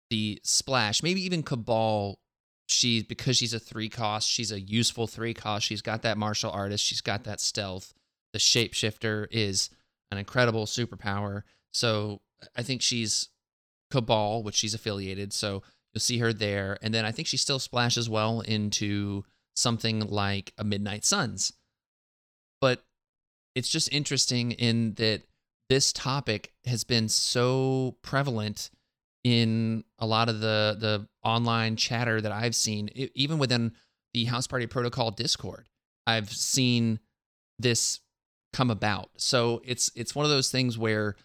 the splash, maybe even Cabal, she because she's a three cost, she's a useful three cost. She's got that martial artist, she's got that stealth. The shapeshifter is an incredible superpower. So I think she's Cabal, which she's affiliated. So you'll see her there. And then I think she still splashes well into something like a Midnight Suns. But it's just interesting in that this topic has been so prevalent in a lot of the the online chatter that I've seen, e- even within the House Party Protocol Discord. I've seen this come about. So it's it's one of those things where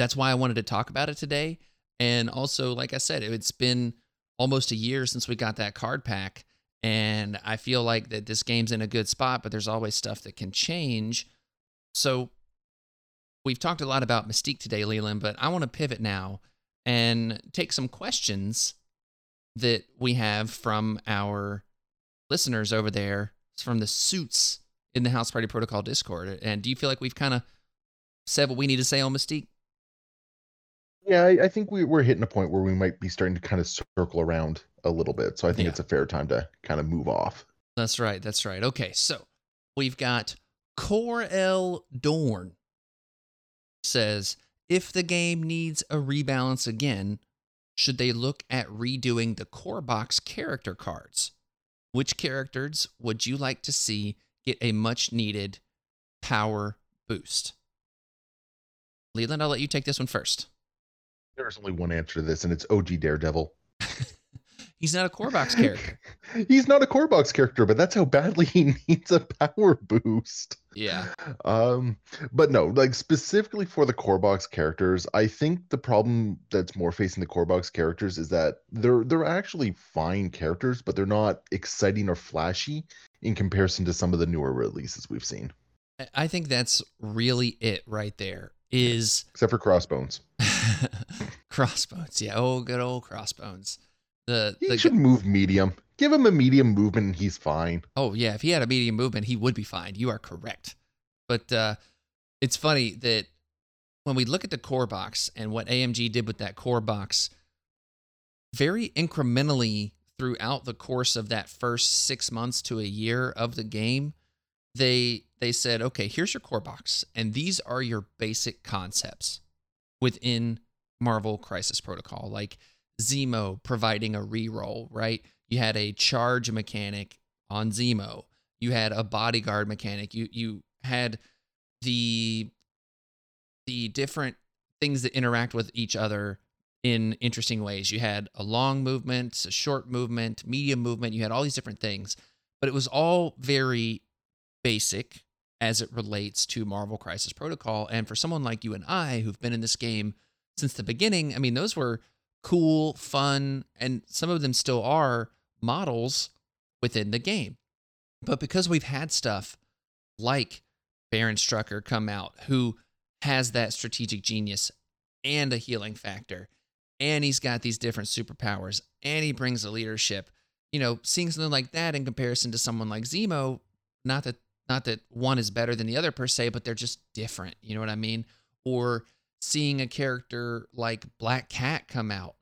that's why I wanted to talk about it today. And also, like I said, it's been almost a year since we got that card pack. And I feel like that this game's in a good spot, but there's always stuff that can change. So we've talked a lot about Mystique today, Leland, but I want to pivot now and take some questions that we have from our listeners over there from the suits in the House Party Protocol Discord. And do you feel like we've kind of said what we need to say on Mystique? Yeah, I, I think we, we're hitting a point where we might be starting to kind of circle around a little bit. So I think Yeah. it's a fair time to kind of move off. That's right. That's right. Okay, so we've got Corel Dorn says if the game needs a rebalance again, should they look at redoing the core box character cards? Which characters would you like to see get a much needed power boost? Leland, I'll let you take this one first. There's only one answer to this, and it's OG Daredevil. He's not a core box character. He's not a core box character, but that's how badly he needs a power boost. Yeah. Um, but no, like specifically for the core box characters, I think the problem that's more facing the core box characters is that they're they're actually fine characters, but they're not exciting or flashy in comparison to some of the newer releases we've seen. I- I think that's really it right there. Is Except for Crossbones. crossbones. Yeah. Oh, good old crossbones. The, He the should move medium. Give him a medium movement and he's fine. oh yeah, if he had a medium movement, he would be fine. You are correct. But uh, it's funny that when we look at the core box and what AMG did with that core box, very incrementally throughout the course of that first six months to a year of the game, they they said, okay, here's your core box, and these are your basic concepts within Marvel Crisis Protocol, like Zemo providing a reroll, right? You had a charge mechanic on Zemo. You had a bodyguard mechanic. You you had the the different things that interact with each other in interesting ways. You had a long movement, a short movement, medium movement. You had all these different things, but it was all very basic as it relates to Marvel Crisis Protocol. And for someone like you and I, who've been in this game since the beginning, I mean, those were cool, fun, and some of them still are models within the game. But because we've had stuff like Baron Strucker come out, who has that strategic genius and a healing factor, and he's got these different superpowers, and he brings a leadership. You know, seeing something like that in comparison to someone like Zemo, not that not that one is better than the other per se, but they're just different. You know what I mean? Or seeing a character like Black Cat come out,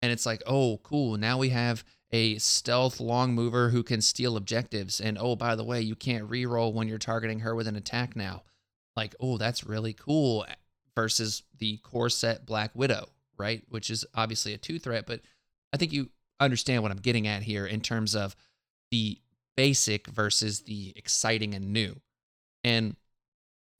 and it's like, oh, cool. Now we have a stealth long mover who can steal objectives. And oh, by the way, you can't reroll when you're targeting her with an attack now. Like, oh, that's really cool. Eh, versus the core set Black Widow, right? Which is obviously a two threat, but I think you understand what I'm getting at here in terms of the basic versus the exciting and new. And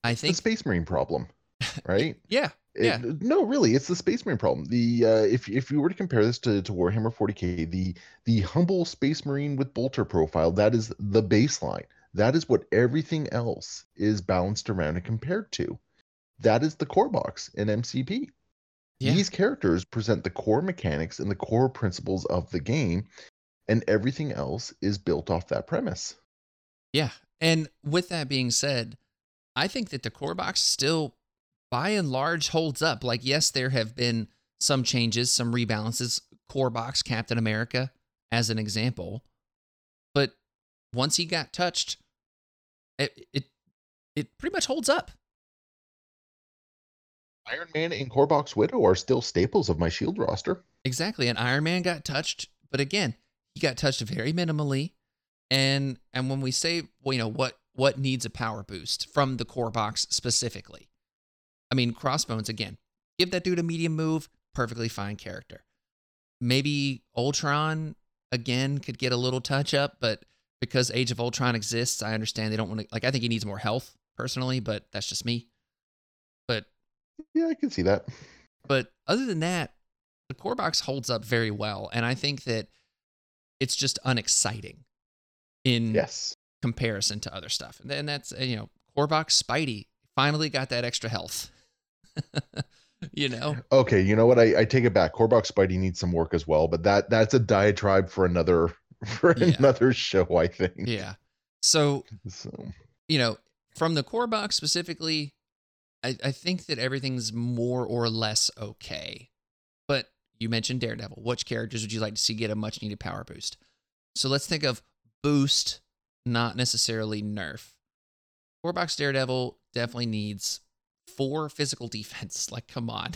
I the think, Space Marine problem, right? yeah, It- Yeah. no, really, it's the Space Marine problem. The uh, if if you were to compare this to, to Warhammer 40k, the the humble Space Marine with bolter profile, that is the baseline. That is what everything else is balanced around and compared to. That is the core box in MCP. yeah. These characters present the core mechanics and the core principles of the game, and everything else is built off that premise. Yeah. And with that being said, I think that the core box still, by and large, holds up. Like, yes, there have been some changes, some rebalances. Core box Captain America, as an example. But once he got touched, it it, it pretty much holds up. Iron Man and core box Widow are still staples of my Shield roster. Exactly. And Iron Man got touched, but again, he got touched very minimally. And and when we say, well, you know, what what needs a power boost from the core box specifically? I mean, Crossbones again, give that dude a medium move, perfectly fine character. Maybe Ultron again could get a little touch up, but because Age of Ultron exists, I understand they don't want to like I think he needs more health personally, but that's just me. But Yeah, I can see that. but other than that, the core box holds up very well, and I think that it's just unexciting in Yes. comparison to other stuff. And then that's you know, core box Spidey finally got that extra health. you know, Okay, you know what? I, I take it back. Corebox Spidey needs some work as well, but that that's a diatribe for another for Yeah. another show, I think. yeah. So So you know, from the core box specifically, I, I think that everything's more or less okay. You mentioned Daredevil. Which characters would you like to see get a much needed power boost? So let's think of boost, not necessarily nerf. Core box Daredevil definitely needs four physical defense. Like, come on.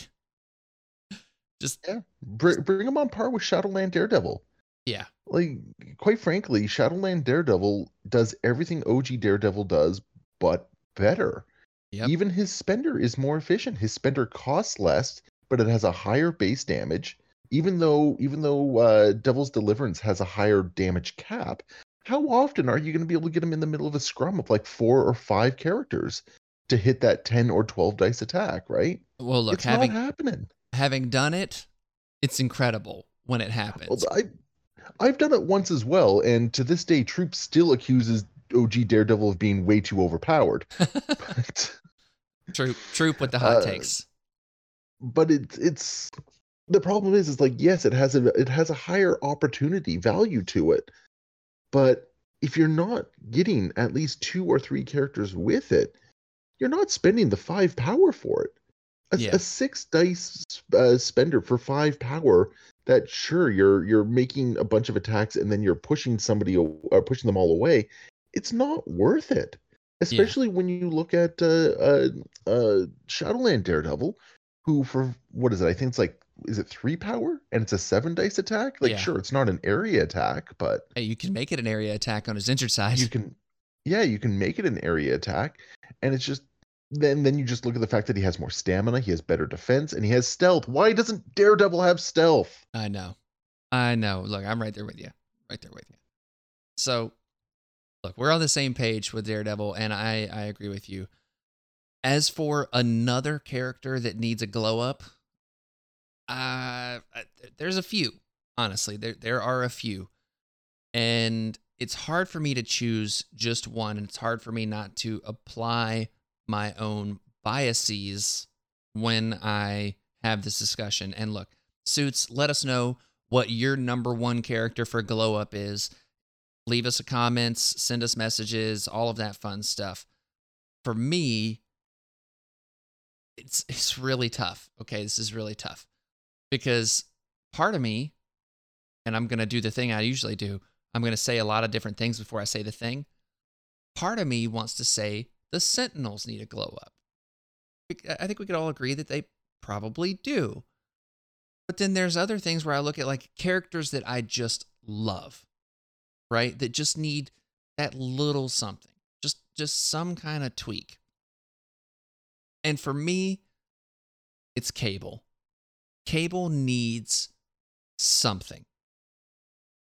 Just, yeah, bring, bring him on par with Shadowland Daredevil. yeah. Like, quite frankly, Shadowland Daredevil does everything OG Daredevil does, but better. Yep. Even his spender is more efficient. His spender costs less, but it has a higher base damage. Even though, even though uh, Devil's Deliverance has a higher damage cap, how often are you going to be able to get him in the middle of a scrum of like four or five characters to hit that ten or twelve dice attack? Right? Well, look, it's having not happening. having done it, it's incredible when it Well, happens. I, I've done it once as well, and to this day, Troop still accuses OG Daredevil of being way too overpowered. but, troop, troop with the hot Uh, takes. But it's it's the problem is is like yes, it has a it has a higher opportunity value to it, but if you're not getting at least two or three characters with it, you're not spending the five power for it. A, Yeah. a six dice uh, spender for five power. That sure you're you're making a bunch of attacks and then you're pushing somebody or pushing them all away. It's not worth it, especially when you look at uh, uh, uh, Shadowland Daredevil, who for what is it? I think it's like is it three power and it's a seven dice attack. Like Yeah. sure, it's not an area attack, but Hey, you can make it an area attack on his injured side. you can yeah you can make it an area attack and it's just then then you just look at the fact that he has more stamina he has better defense and he has stealth why doesn't daredevil have stealth I know. I know. Look, I'm right there with you. Right there with you. So, look, we're on the same page with Daredevil, and I, I agree with you. As for another character that needs a glow up, uh, there's a few. Honestly, there there are a few, and it's hard for me to choose just one, and it's hard for me not to apply my own biases when I have this discussion. And look, suits, let us know what your number one character for glow up is. Leave us a comments, send us messages, all of that fun stuff. For me, it's it's really tough. Okay, this is really tough. Because part of me, and I'm gonna do the thing I usually do, I'm gonna say a lot of different things before I say the thing. Part of me wants to say the Sentinels need a glow up. I think we could all agree that they probably do. But then there's other things where I look at like characters that I just love, right? That just need that little something, just just some kind of tweak. And for me, it's Cable. Cable needs something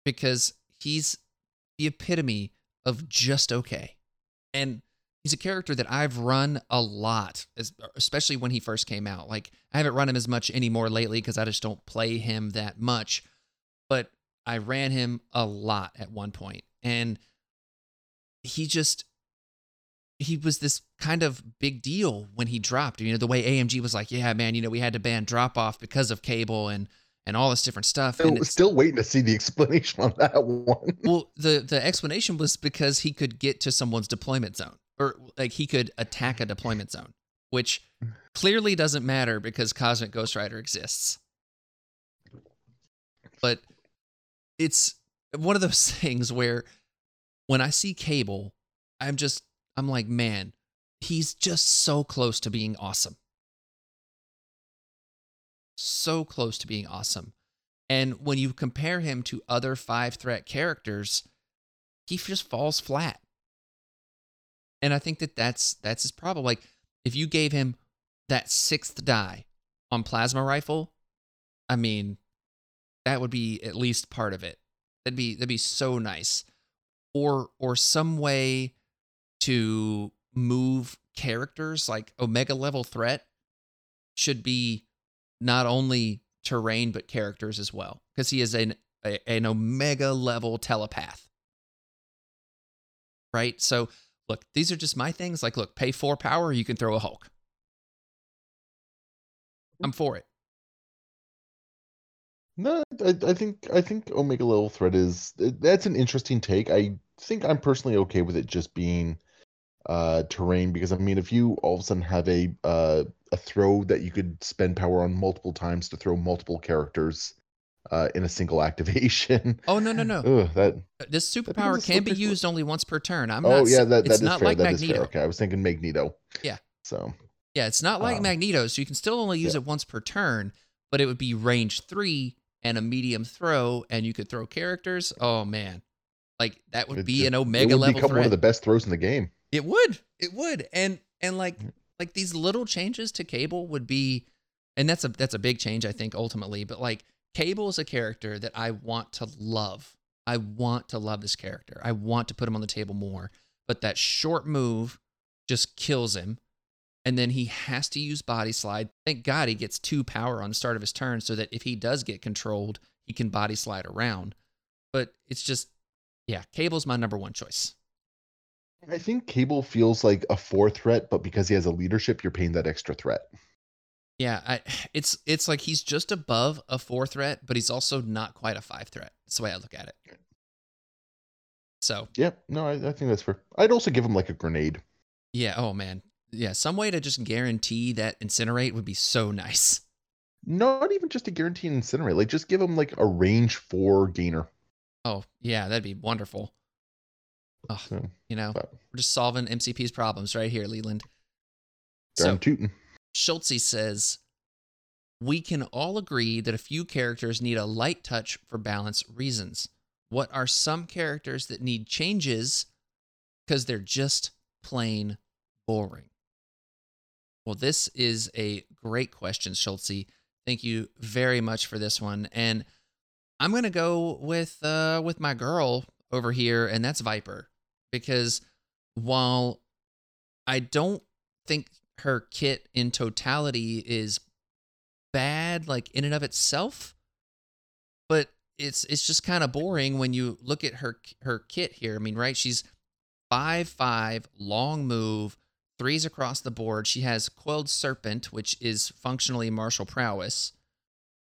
because he's the epitome of just okay. And he's a character that I've run a lot, especially when he first came out. Like I haven't run him as much anymore lately because I just don't play him that much. But I ran him a lot at one point, and he just he was this kind of big deal when he dropped. You know, the way AMG was like, "Yeah, man, you know, we had to ban drop off because of cable and and all this different stuff." Still, it's- still waiting to see the explanation on that one well, the the explanation was because he could get to someone's deployment zone, or like he could attack a deployment zone, which clearly doesn't matter because Cosmic Ghost Rider exists. But it's one of those things where when I see Cable, I'm just I'm like, man, he's just so close to being awesome. So close to being awesome. And when you compare him to other five threat characters, he just falls flat. And I think that that's that's his problem. Like if you gave him that sixth die on plasma rifle, I mean, that would be at least part of it. That'd be that'd be so nice. Or or some way to move characters like Omega level threat should be not only terrain but characters as well because he is an a, an Omega level telepath. Right? So look, these are just my things. Like, look, pay four power, you can throw a Hulk. I'm for it. No, I, I think I think Omega level threat is that's an interesting take. I think I'm personally okay with it just being uh terrain because I mean if you all of a sudden have a uh a throw that you could spend power on multiple times to throw multiple characters uh in a single activation. Oh no no no! Ugh, that This becomes superpower can be used only once per turn. I'm oh not. yeah, that, that it's is not fair. like That Magneto. Okay, I was thinking Magneto. Yeah. So Yeah, it's not like Um, Magneto, so you can still only use yeah. it once per turn, but it would be range three and a medium throw, and you could throw characters. Oh man, like that would it be just- an it Omega would level become threat. one of the best throws in the game. It would. It would. And and like like these little changes to Cable would be and that's a that's a big change I think ultimately, but like Cable is a character that I want to love. I want to love this character. I want to put him on the table more, but that short move just kills him. And then he has to use body slide. Thank God he gets two power on the start of his turn so that if he does get controlled, he can body slide around. But it's just yeah, Cable's my number one choice. I think Cable feels like a four threat, but because he has a leadership, you're paying that extra threat. Yeah, I, it's it's like he's just above a four threat, but he's also not quite a five threat. That's the way I look at it. So Yeah, no, I, I think that's fair. I'd also give him like a grenade. yeah, oh man, yeah, some way to just guarantee that incinerate would be so nice. Not even just a guarantee incinerate. Like just give him like a range four gainer. Oh yeah, that'd be wonderful. Oh, So, you know, but we're just solving MCP's problems right here, Leland. darn So tootin'. Schultze says, We can all agree that a few characters need a light touch for balance reasons. What are some characters that need changes because they're just plain boring? Well, this is a great question, Schultze. Thank you very much for this one. And I'm going to go with uh, with my girl over here, and that's Viper. Because while I don't think her kit in totality is bad like in and of itself but it's it's just kind of boring when you look at her her kit here. I mean right she's five five long move threes across the board. She has coiled serpent which is functionally martial prowess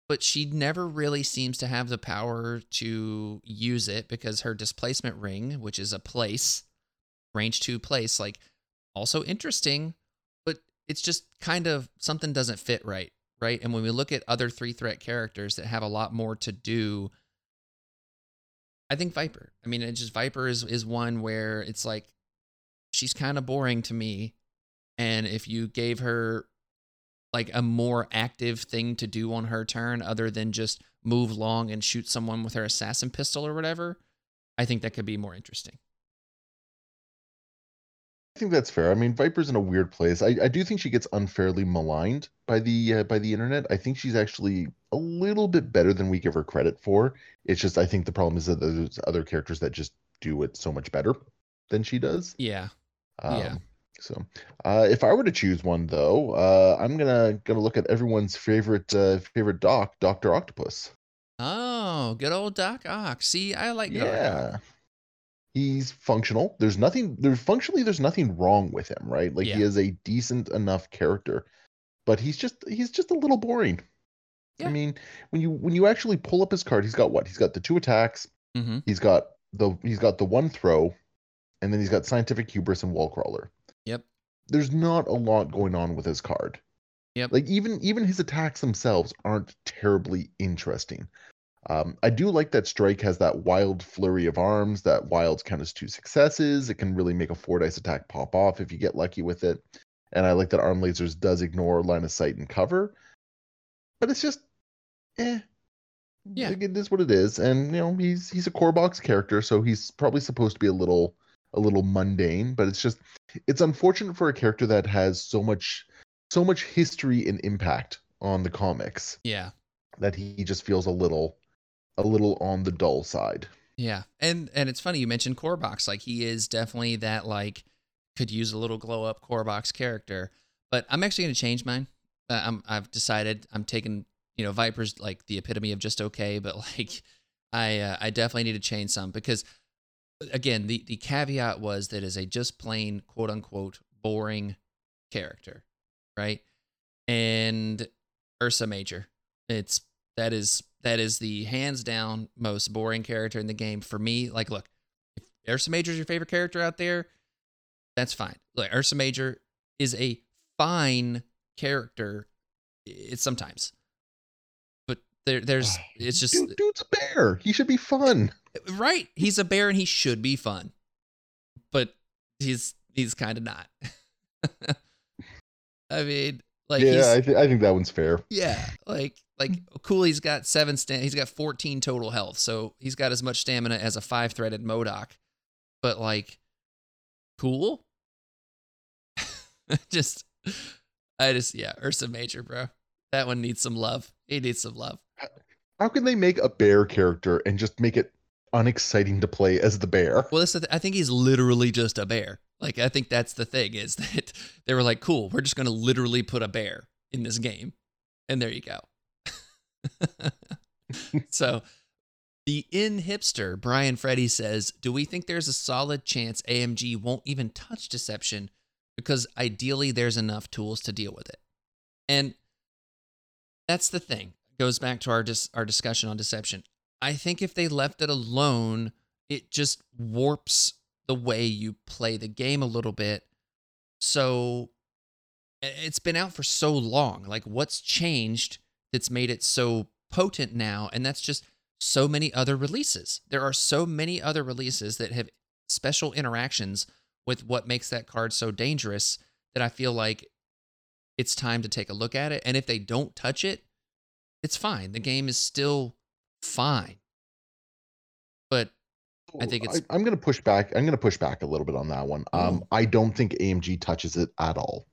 but she never really seems to have the power to use it because her displacement ring which is a place range two place like also interesting but it's just kind of something doesn't fit right right? And when we look at other three threat characters that have a lot more to do i think viper. I mean it just viper is is one where it's like she's kind of boring to me and if you gave her like a more active thing to do on her turn other than just move long and shoot someone with her assassin pistol or whatever i think that could be more interesting I think that's fair. I mean, Viper's in a weird place. I, I do think she gets unfairly maligned by the uh, by the internet. I think she's actually a little bit better than we give her credit for. It's just I think the problem is that there's other characters that just do it so much better than she does. yeah Um, Yeah. So, uh, if I were to choose one though, uh, I'm gonna gonna look at everyone's favorite uh, favorite doc, Doctor Octopus. oh good old doc ock see i like doc. Yeah. He's functional. There's nothing there's functionally there's nothing wrong with him, right? Like he is a decent enough character. But he's just he's just a little boring. Yeah. I mean, when you when you actually pull up his card, he's got what? He's got the two attacks, Mhm. he's got the he's got the one throw, and then he's got scientific hubris and wall crawler. Yep. There's not a lot going on with his card. Yep. Like even even his attacks themselves aren't terribly interesting. Um, I do like that Strike has that wild flurry of arms. That wild count as two successes. It can really make a four dice attack pop off if you get lucky with it. And I like that Arm Lasers does ignore line of sight and cover. But it's just, eh. Yeah. Like, it is what it is. And you know he's he's a core box character, so he's probably supposed to be a little a little mundane. But it's just it's unfortunate for a character that has so much so much history and impact on the comics yeah that he just feels a little a little on the dull side. Yeah, and and it's funny you mentioned core box. Like he is definitely that like could use a little glow up core box character. But I'm actually going to change mine. Uh, I'm I've decided I'm taking you know Viper's like the epitome of just okay, but like I uh, I definitely need to change some because again the the caveat was that is a just plain quote unquote boring character, right? And Ursa Major, it's that is that is the hands down most boring character in the game for me. Like, look, if Ursa Major is your favorite character out there, that's fine. Like Ursa Major is a fine character. It's sometimes, but there, there's it's just Dude, dude's a bear. He should be fun. Right. He's a bear and he should be fun, but he's he's kind of not. I mean, like he's, yeah, I, th- I think that one's fair. yeah, like like Cooley's got seven sta- he's got 14 total health. So he's got as much stamina as a five-threaded MODOK. But like cool? just I just yeah, Ursa Major, bro. That one needs some love. He needs some love. How can they make a bear character and just make it unexciting to play as the bear? Well, this I think he's literally just a bear. Like I think that's the thing is that they were like, "Cool, we're just going to literally put a bear in this game." And there you go. so, the in hipster Brian Freddy says, "Do we think there's a solid chance AMG won't even touch deception because ideally there's enough tools to deal with it?" And that's the thing. Goes back to our dis- our discussion on deception. I think if they left it alone, it just warps the way you play the game a little bit. So it's been out for so long. Like, what's changed that's made it so potent now? And that's just so many other releases. There are so many other releases that have special interactions with what makes that card so dangerous that I feel like it's time to take a look at it. And if they don't touch it, it's fine. The game is still fine. But I think it's- I, am going to push back. I'm going to push back a little bit on that one. Um, I don't think AMG touches it at all.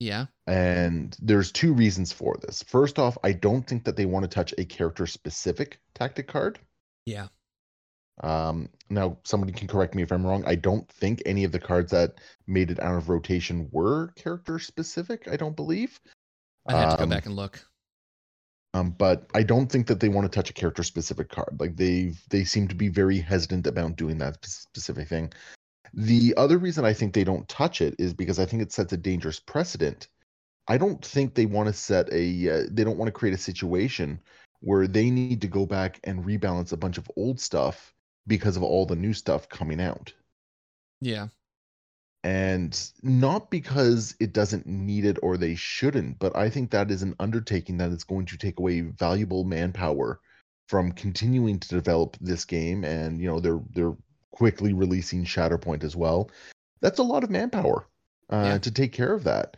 yeah, And there's two reasons for this. First off, I don't think that they want to touch a character specific tactic card. yeah, Um, now, somebody can correct me if I'm wrong. I don't think any of the cards that made it out of rotation were character specific. I don't believe. I have to go Um, back and look. Um, but I don't think that they want to touch a character specific card. Like they they seem to be very hesitant about doing that specific thing. The other reason I think they don't touch it is because I think it sets a dangerous precedent. I don't think they want to set a uh, they don't want to create a situation where they need to go back and rebalance a bunch of old stuff because of all the new stuff coming out Yeah, and not because it doesn't need it or they shouldn't but i think that is an undertaking that is going to take away valuable manpower from continuing to develop this game and you know they're they're quickly releasing shatterpoint as well that's a lot of manpower uh, Yeah. to take care of that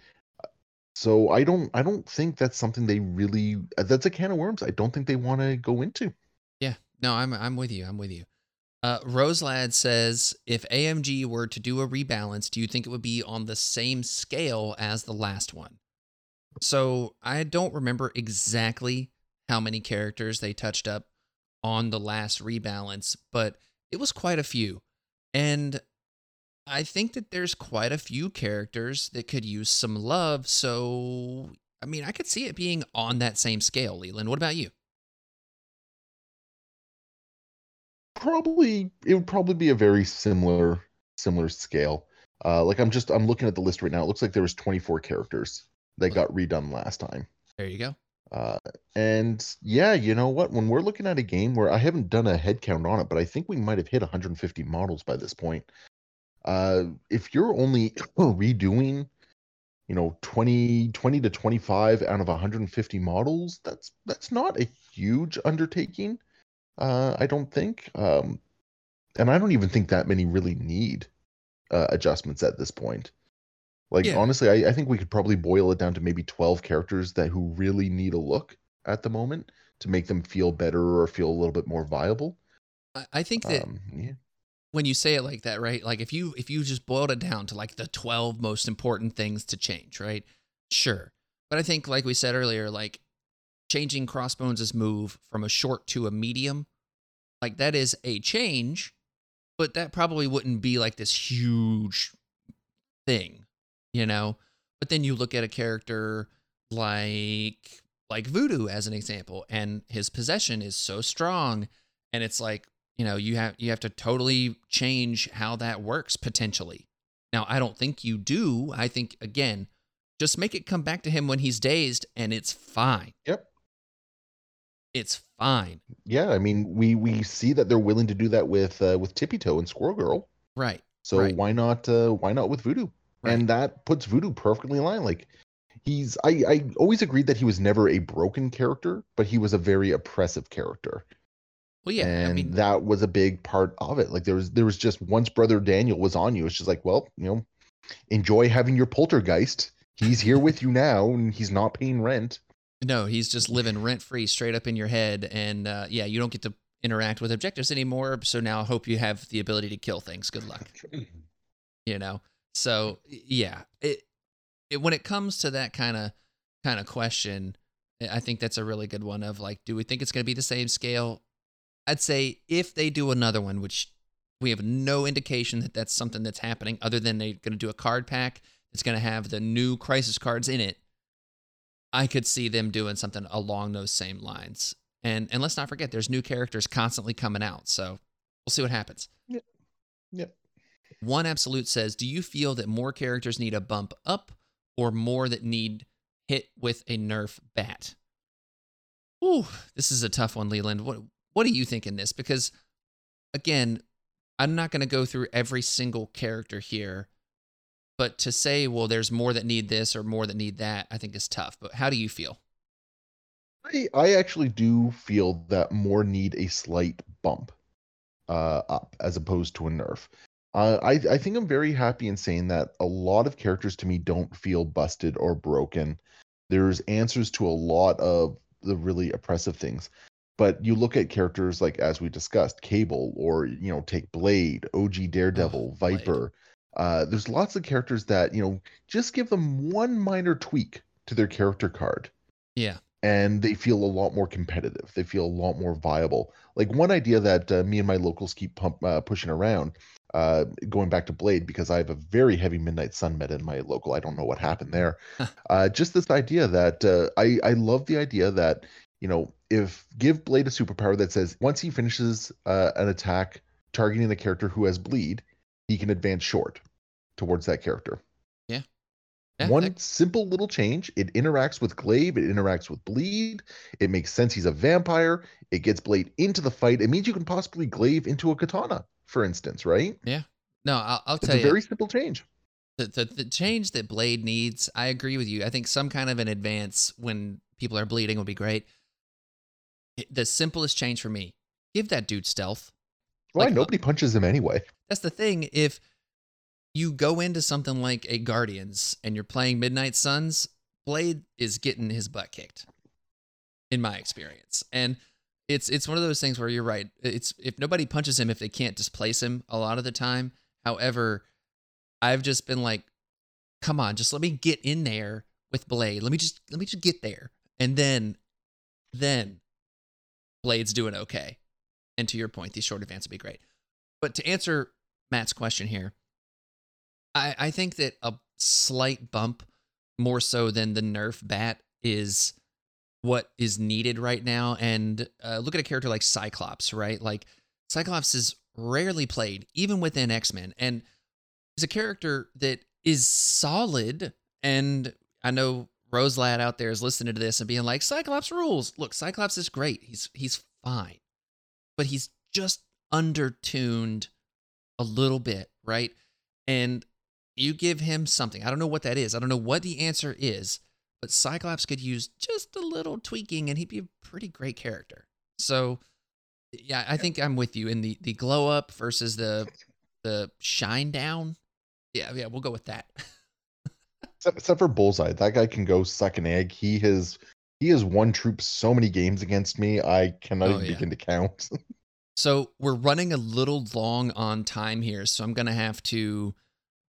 so i don't i don't think that's something they really that's a can of worms i don't think they want to go into yeah. No, I'm I'm with you. I'm with you. Uh, Roselad says, if AMG were to do a rebalance, do you think it would be on the same scale as the last one? So I don't remember exactly how many characters they touched up on the last rebalance, but it was quite a few. And I think that there's quite a few characters that could use some love. So, I mean, I could see it being on that same scale, Leland. What about you? Probably it would probably be a very similar similar scale. Uh like i'm just i'm looking at the list right now. It looks like there was 24 characters that got redone last time. There you go. uh and yeah you know what? When we're looking at a game where i haven't done a head count on it but i think we might have hit 150 models by this point. Uh if you're only redoing you know 20 20 to 25 out of 150 models that's that's not a huge undertaking uh, I don't think. Um, and I don't even think that many really need uh, adjustments at this point. Like Yeah. honestly, I, I think we could probably boil it down to maybe twelve characters that who really need a look at the moment to make them feel better or feel a little bit more viable. I, I think that Um, yeah. when you say it like that, right? Like if you if you just boiled it down to like the 12 most important things to change, right? Sure. But I think like we said earlier, like changing Crossbones' move from a short to a medium, like that is a change, but that probably wouldn't be like this huge thing, you know. But then you look at a character like like Voodoo as an example, and his possession is so strong, and it's like you know you have you have to totally change how that works potentially. Now I don't think you do. I think again, just make it come back to him when he's dazed, and it's fine. Yep. It's fine. Yeah, I mean, we we see that they're willing to do that with uh, with Tippy Toe and Squirrel Girl. Right. So Right. why not uh, why not with Voodoo? Right. And that puts Voodoo perfectly in line. Like he's I I always agreed that he was never a broken character, but he was a very oppressive character. Well, yeah. and I mean, that was a big part of it. Like there was there was just once brother Daniel was on you, it's just like, well, you know, enjoy having your poltergeist. He's here with you now and he's not paying rent. No, he's just living rent free straight up in your head. And uh, yeah, you don't get to interact with objectives anymore. So now I hope you have the ability to kill things. Good luck. You know? So yeah, it, it when it comes to that kind of kind of question, I think that's a really good one of like, do we think it's going to be the same scale? I'd say if they do another one, which we have no indication that that's something that's happening other than they're going to do a card pack that's going to have the new crisis cards in it. I could see them doing something along those same lines. And and let's not forget there's new characters constantly coming out. So we'll see what happens. Yep. Yep. One absolute says, "Do you feel that more characters need a bump up or more that need hit with a nerf bat?" Ooh, this is a tough one, Leland. What what do you think in this? Because again, I'm not going to go through every single character here, but to say, well, there's more that need this or more that need that, I think is tough. But how do you feel? I, I actually do feel that more need a slight bump uh, up as opposed to a nerf. Uh, I, I think I'm very happy in saying that a lot of characters to me don't feel busted or broken. There's answers to a lot of the really oppressive things. But you look at characters like, as we discussed, Cable, or, you know, take Blade, OG Daredevil, Blade. Viper. Uh, there's lots of characters that, you know, just give them one minor tweak to their character card Yeah. and they feel a lot more competitive. They feel a lot more viable. Like one idea that uh, me and my locals keep pump, uh, pushing around, uh, going back to Blade, because I have a very heavy Midnight Sun meta in my local. I don't know what happened there. uh, just this idea that uh, I I love the idea that you know if give Blade a superpower that says once he finishes uh, an attack targeting the character who has bleed, he can advance short towards that character. Yeah, One that- simple little change. It interacts with Glaive. It interacts with Bleed. It makes sense. He's a vampire. It gets Blade into the fight. It means you can possibly Glaive into a katana, for instance, right? Yeah. No, I'll, I'll It's a very simple change. the, the the change that Blade needs, I agree with you. I think some kind of an advance when people are bleeding would be great. The simplest change for me: give that dude stealth. Why Like, uh, nobody punches him anyway? That's the thing. If you go into something like a Guardians and you're playing Midnight Sons, Blade is getting his butt kicked, in my experience. And it's it's one of those things where you're right. It's if nobody punches him if they can't displace him a lot of the time. However, I've just been like, come on, just let me get in there with Blade. Let me just let me just get there. And then then Blade's doing okay. And to your point, these short advances would be great. But to answer Matt's question here, I, I think that a slight bump more so than the nerf bat is what is needed right now. And uh, look at a character like Cyclops, right? Like Cyclops is rarely played, even within X Men, and is a character that is solid. And I know Rose Lad out there is listening to this and being like, Cyclops rules. Look, Cyclops is great. He's he's fine, but he's just undertuned a little bit, right? And you give him something. I don't know what that is. I don't know what the answer is, but Cyclops could use just a little tweaking and he'd be a pretty great character. So, yeah, I think I'm with you in the the glow up versus the the shine down. Yeah, yeah, we'll go with that. Except, except for Bullseye, that guy can go suck an egg. He has he has won troops so many games against me. I cannot Oh, even yeah. begin to count. So we're running a little long on time here, so I'm gonna have to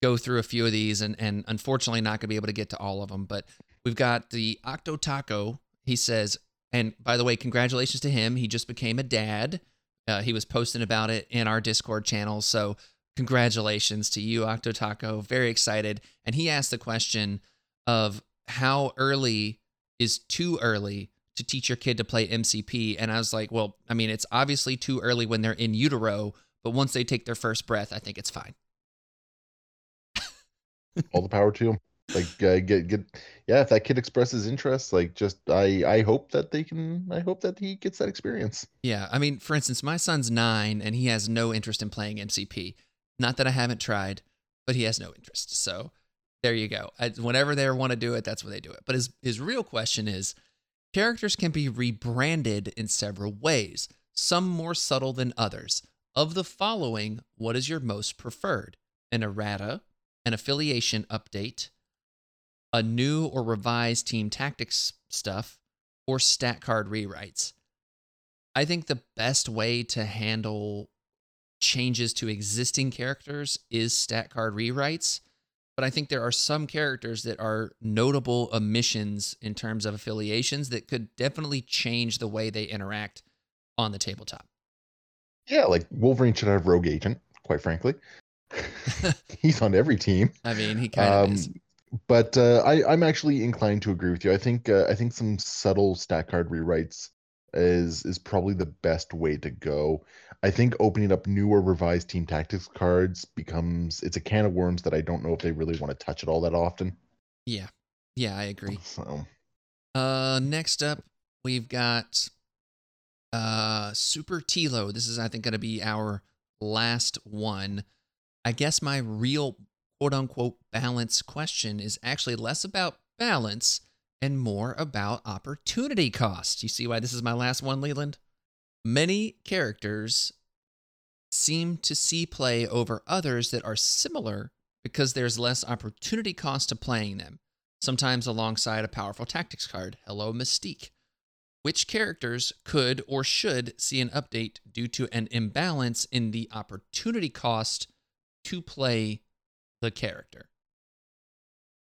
go through a few of these, and and unfortunately not gonna be able to get to all of them. But we've got the Octo Taco. He says, and by the way, congratulations to him. He just became a dad. Uh, he was posting about it in our Discord channel. So congratulations to you, Octo Taco. Very excited. And he asked the question of how early is too early to teach your kid to play MCP. And I was like, well, I mean, it's obviously too early when they're in utero, but once they take their first breath, I think it's fine. All the power to him. Like uh, get get yeah. If that kid expresses interest, like just I I hope that they can. I hope that he gets that experience. Yeah, I mean, for instance, my son's nine and he has no interest in playing MCP. Not that I haven't tried, but he has no interest. So there you go. I, whenever they want to do it, that's when they do it. But his his real question is, characters can be rebranded in several ways, some more subtle than others. Of the following, what is your most preferred? An errata, an affiliation update, a new or revised team tactics stuff, or stat card rewrites. I think the best way to handle changes to existing characters is stat card rewrites. But I think there are some characters that are notable omissions in terms of affiliations that could definitely change the way they interact on the tabletop. Yeah, like Wolverine should have Rogue Agent, quite frankly. He's on every team. I mean, he kind of Um, is. but uh, I, I'm actually inclined to agree with you. I think uh, I think some subtle stat card rewrites is is probably the best way to go. I think opening up new or revised team tactics cards becomes it's a can of worms that I don't know if they really want to touch it all that often. Yeah. Yeah, I agree. So Uh, next up, we've got uh Super Tilo. This is, I think, going to be our last one. I guess my real quote unquote balance question is actually less about balance and more about opportunity cost. You see why this is my last one, Leland? Many characters seem to see play over others that are similar because there's less opportunity cost to playing them sometimes alongside a powerful tactics card. Hello, Mystique. Which characters could or should see an update due to an imbalance in the opportunity cost to play the character?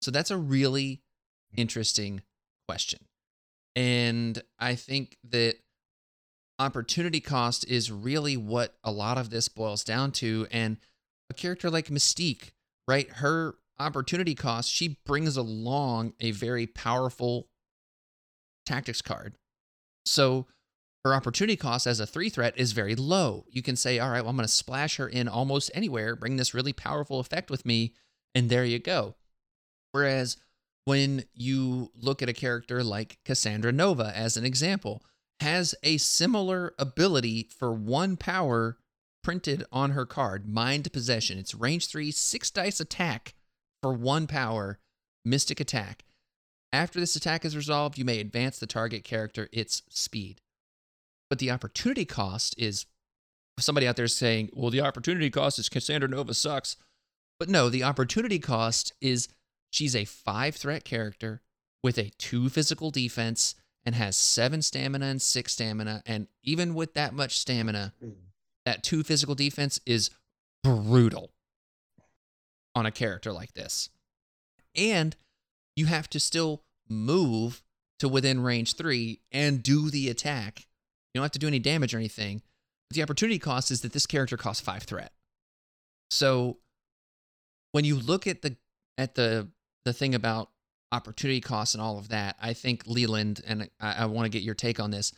So that's a really interesting question. And I think that opportunity cost is really what a lot of this boils down to. And a character like Mystique, right? Her opportunity cost, she brings along a very powerful tactics card. So her opportunity cost as a three threat is very low. You can say, all right, well, I'm going to splash her in almost anywhere, bring this really powerful effect with me, and there you go. Whereas when you look at a character like Cassandra Nova as an example, has a similar ability for one power printed on her card, Mind Possession. It's range three, six dice attack for one power, Mystic Attack. After this attack is resolved, you may advance the target character its speed. But the opportunity cost is somebody out there saying, well, the opportunity cost is Cassandra Nova sucks. But no, the opportunity cost is she's a five threat character with a two physical defense and has seven stamina and six stamina. And even with that much stamina, mm. that two physical defense is brutal on a character like this. And you have to still move to within range three and do the attack. You don't have to do any damage or anything. The opportunity cost is that this character costs five threat. So when you look at the at the the thing about opportunity costs and all of that, I think Leland and I, I want to get your take on this.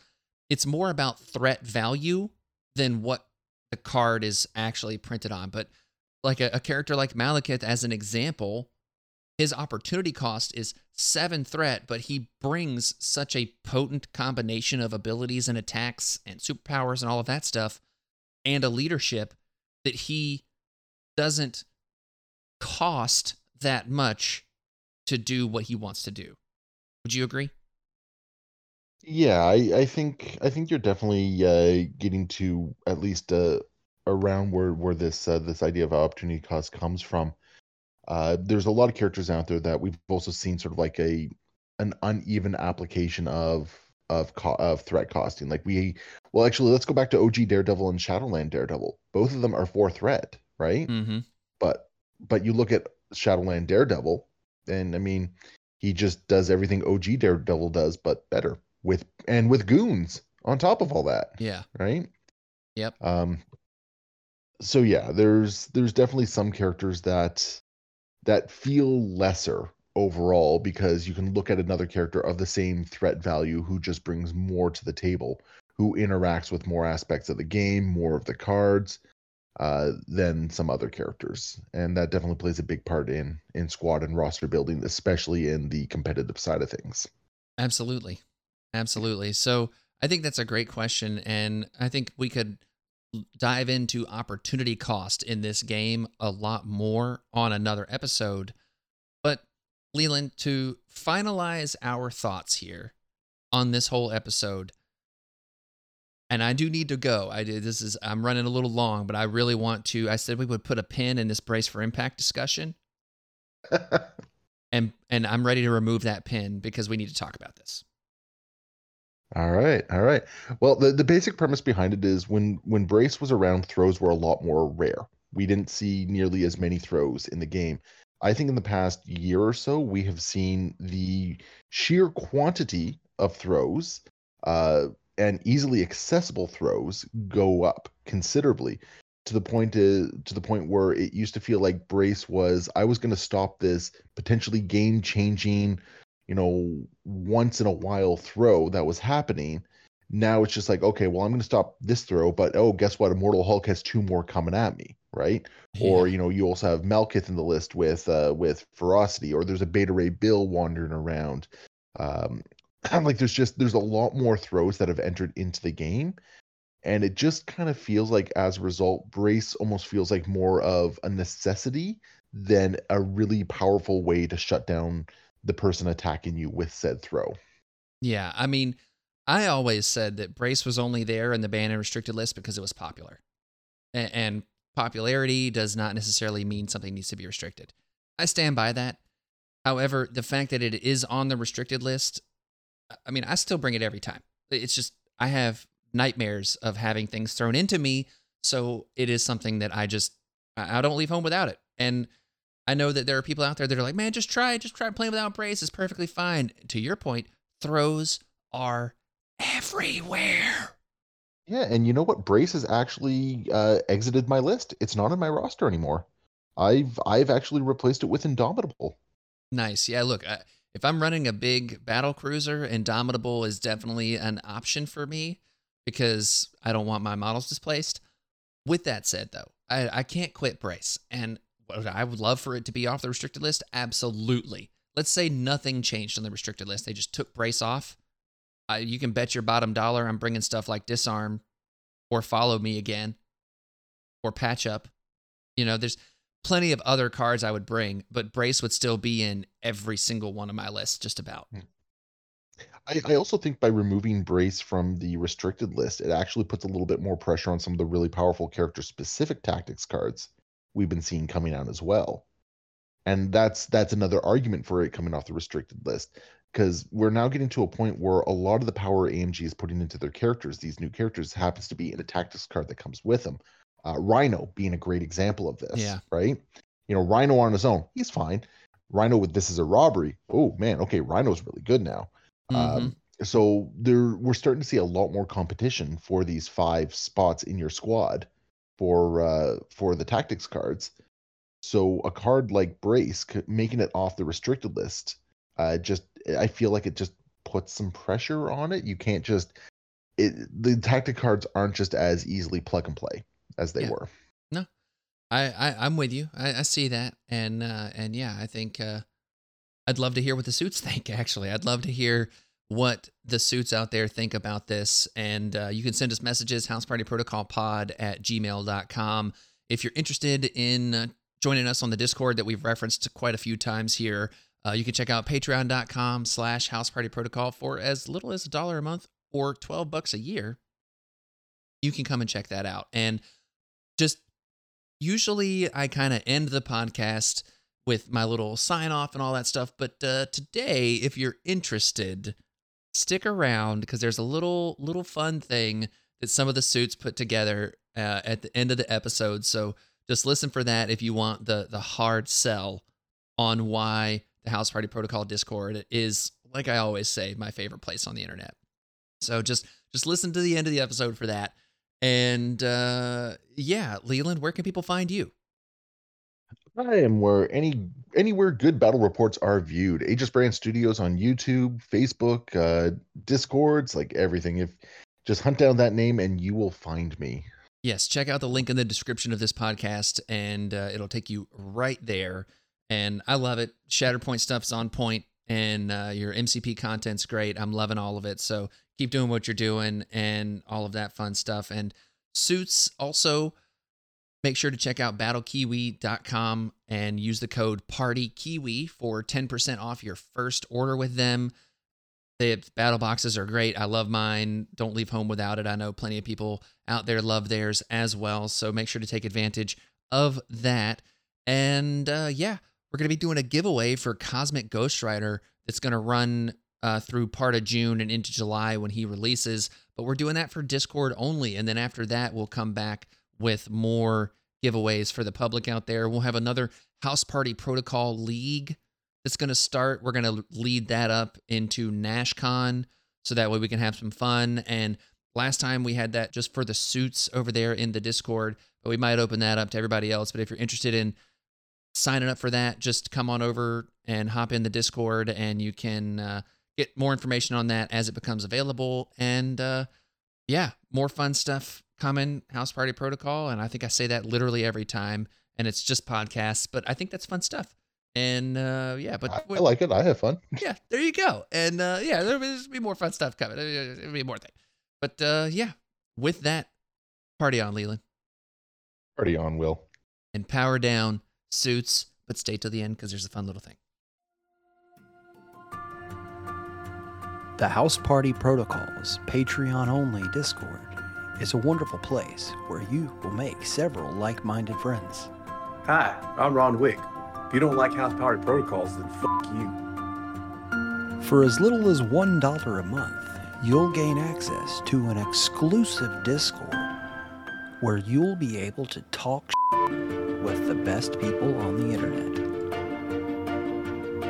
It's more about threat value than what the card is actually printed on. But like a, a character like Malekith, as an example, his opportunity cost is seven threat, but he brings such a potent combination of abilities and attacks and superpowers and all of that stuff and a leadership that he doesn't cost that much to do what he wants to do. Would you agree? Yeah, I, I think I think you're definitely uh, getting to at least uh, around where where this uh, this idea of opportunity cost comes from. Uh, there's a lot of characters out there that we've also seen sort of like a an uneven application of of co- of threat costing. Like we, well, actually, let's go back to OG Daredevil and Shadowland Daredevil. Both of them are four threat, right? Mm-hmm. But but you look at Shadowland Daredevil, and I mean, he just does everything OG Daredevil does, but better with and with goons on top of all that, Yeah. right? Yep. Um, so yeah, there's there's definitely some characters that that feel lesser overall because you can look at another character of the same threat value who just brings more to the table, who interacts with more aspects of the game, more of the cards, uh, than some other characters, and that definitely plays a big part in in squad and roster building, especially in the competitive side of things. Absolutely, absolutely. So I think that's a great question, and I think we could dive into opportunity cost in this game a lot more on another episode. But Leland, to finalize our thoughts here on this whole episode, and I do need to go. I did this is I'm running a little long, but I really want to. I said we would put a pin in this brace for impact discussion. and and I'm ready to remove that pin because we need to talk about this. All right, all right. Well, the, the basic premise behind it is when when Brace was around, throws were a lot more rare. We didn't see nearly as many throws in the game. I think in the past year or so, we have seen the sheer quantity of throws uh, and easily accessible throws go up considerably to the point to, to the point where it used to feel like Brace was I was going to stop this potentially game changing you know, once in a while throw that was happening. Now it's just like, okay, well, I'm going to stop this throw, but oh, guess what? Immortal Hulk has two more coming at me, right? Yeah. Or you know, you also have Malekith in the list with uh, with Ferocity, or there's a Beta Ray Bill wandering around. Um, kind of like there's just there's a lot more throws that have entered into the game, and it just kind of feels like as a result, Brace almost feels like more of a necessity than a really powerful way to shut down the person attacking you with said throw. Yeah, I mean, I always said that Brace was only there in the banned and restricted list because it was popular. And, and popularity does not necessarily mean something needs to be restricted. I stand by that. However, the fact that it is on the restricted list, I mean, I still bring it every time. It's just, I have nightmares of having things thrown into me. So it is something that I just, I don't leave home without it. And I know that there are people out there that are like, man, just try, just try playing without brace. It's perfectly fine. To your point, throws are everywhere. Yeah, and you know what? Brace has actually uh, exited my list. It's not in my roster anymore. I've I've actually replaced it with Indomitable. Nice. Yeah. Look, if I'm running a big battle cruiser, Indomitable is definitely an option for me because I don't want my models displaced. With that said, though, I, I can't quit Brace, and I would love for it to be off the restricted list. Absolutely. Let's say nothing changed on the restricted list. They just took Brace off. Uh, you can bet your bottom dollar I'm bringing stuff like Disarm or Follow Me again or Patch Up. You know, there's plenty of other cards I would bring, but Brace would still be in every single one of my lists, just about. Hmm. I, I also think by removing Brace from the restricted list, it actually puts a little bit more pressure on some of the really powerful character specific tactics cards we've been seeing coming out as well. And that's that's another argument for it coming off the restricted list because we're now getting to a point where a lot of the power AMG is putting into their characters, these new characters, happens to be in a tactics card that comes with them. Uh, Rhino being a great example of this, yeah. right? You know, Rhino on his own, he's fine. Rhino with this is a robbery. Oh man, okay, Rhino's really good now. Mm-hmm. Um, so there, we're starting to see a lot more competition for these five spots in your squad for uh, for the tactics cards. So a card like Brace, making it off the restricted list, uh, just I feel like it just puts some pressure on it. You can't just it, the tactic cards aren't just as easily plug and play as they yeah. were. No, I, I am with you. I, I see that, and uh, and yeah, I think uh, I'd love to hear what the suits think. Actually, I'd love to hear what the suits out there think about this. And uh, you can send us messages, housepartyprotocolpod at gmail.com. If you're interested in uh, joining us on the Discord that we've referenced quite a few times here, uh, you can check out patreon.com slash housepartyprotocol for as little as a dollar a month or 12 bucks a year. You can come and check that out. And just usually I kind of end the podcast with my little sign off and all that stuff. But uh, today, if you're interested, stick around because there's a little little fun thing that some of the suits put together uh, at the end of the episode. So just listen for that if you want the the hard sell on why the House Party Protocol Discord is, like I always say, my favorite place on the internet. So just just listen to the end of the episode for that. And uh, yeah, Leland, where can people find you? I am where any anywhere good battle reports are viewed. Aegisbrand Studios on YouTube, Facebook, uh, Discords, like everything. If just hunt down that name and you will find me. Yes, check out the link in the description of this podcast, and uh, it'll take you right there. And I love it. Shatterpoint stuff's on point, and uh, your MCP content's great. I'm loving all of it. So keep doing what you're doing, and all of that fun stuff. And suits also make sure to check out battlekiwi.com and use the code partykiwi for 10% off your first order with them. The battle boxes are great. I love mine. Don't leave home without it. I know plenty of people out there love theirs as well. So make sure to take advantage of that. And uh, yeah we're going to be doing a giveaway for cosmic ghost rider that's going to run uh, through part of june and into july when he releases. But we're doing that for discord only and then after that we'll come back with more giveaways for the public out there. We'll have another House Party Protocol League that's going to start. We're going to lead that up into NashCon so that way we can have some fun. And last time we had that just for the suits over there in the Discord, but we might open that up to everybody else. But if you're interested in signing up for that, just come on over and hop in the Discord and you can uh, get more information on that as it becomes available. And uh, yeah, more fun stuff coming house party protocol and i think i say that literally every time and it's just podcasts but i think that's fun stuff. And uh yeah but I, I like it. I have fun. Yeah there you go. And uh yeah there'll be, there'll be more fun stuff coming. There'll be more thing. But uh yeah with that party on leland. Party on will. And power down suits but stay till the end because there's a fun little thing. The house party protocols patreon only discord is a wonderful place where you will make several like minded friends. Hi, I'm Ron Wick. If you don't like House Party Protocols, then fuck you. For as little as $1 a month, you'll gain access to an exclusive Discord where you'll be able to talk with the best people on the internet.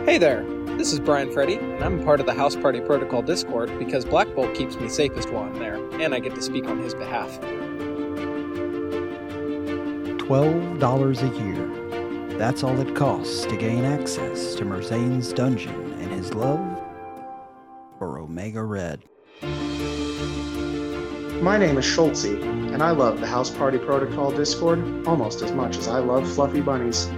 Hey there, this is Brian Freddy, and I'm part of the House Party Protocol Discord because Black Bolt keeps me safest while I'm there, and I get to speak on his behalf. $12 a year. That's all it costs to gain access to Merzane's dungeon and his love for Omega Red. My name is Schultze, and I love the House Party Protocol Discord almost as much as I love fluffy bunnies.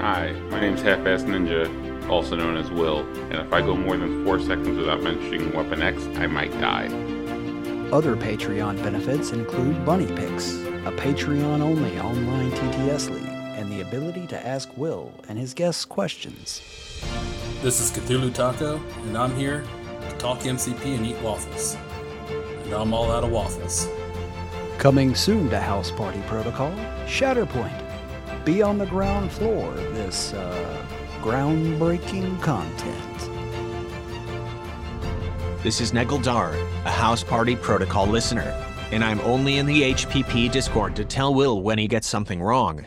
Hi, my name's Half-Ass Ninja, also known as Will, and if I go more than 4 seconds without mentioning Weapon X, I might die. Other Patreon benefits include Bunny Picks, a Patreon only online TTS league, and the ability to ask Will and his guests questions. This is Cthulhu Taco, and I'm here to talk MCP and eat waffles. And I'm all out of waffles. Coming soon to House Party Protocol, Shatterpoint. Be on the ground floor of this, uh, groundbreaking content. This is Negildar, a House Party Protocol listener, and I'm only in the HPP Discord to tell Will when he gets something wrong.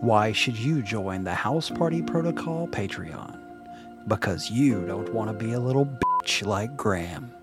Why should you join the House Party Protocol Patreon? Because you don't want to be a little bitch like Graham.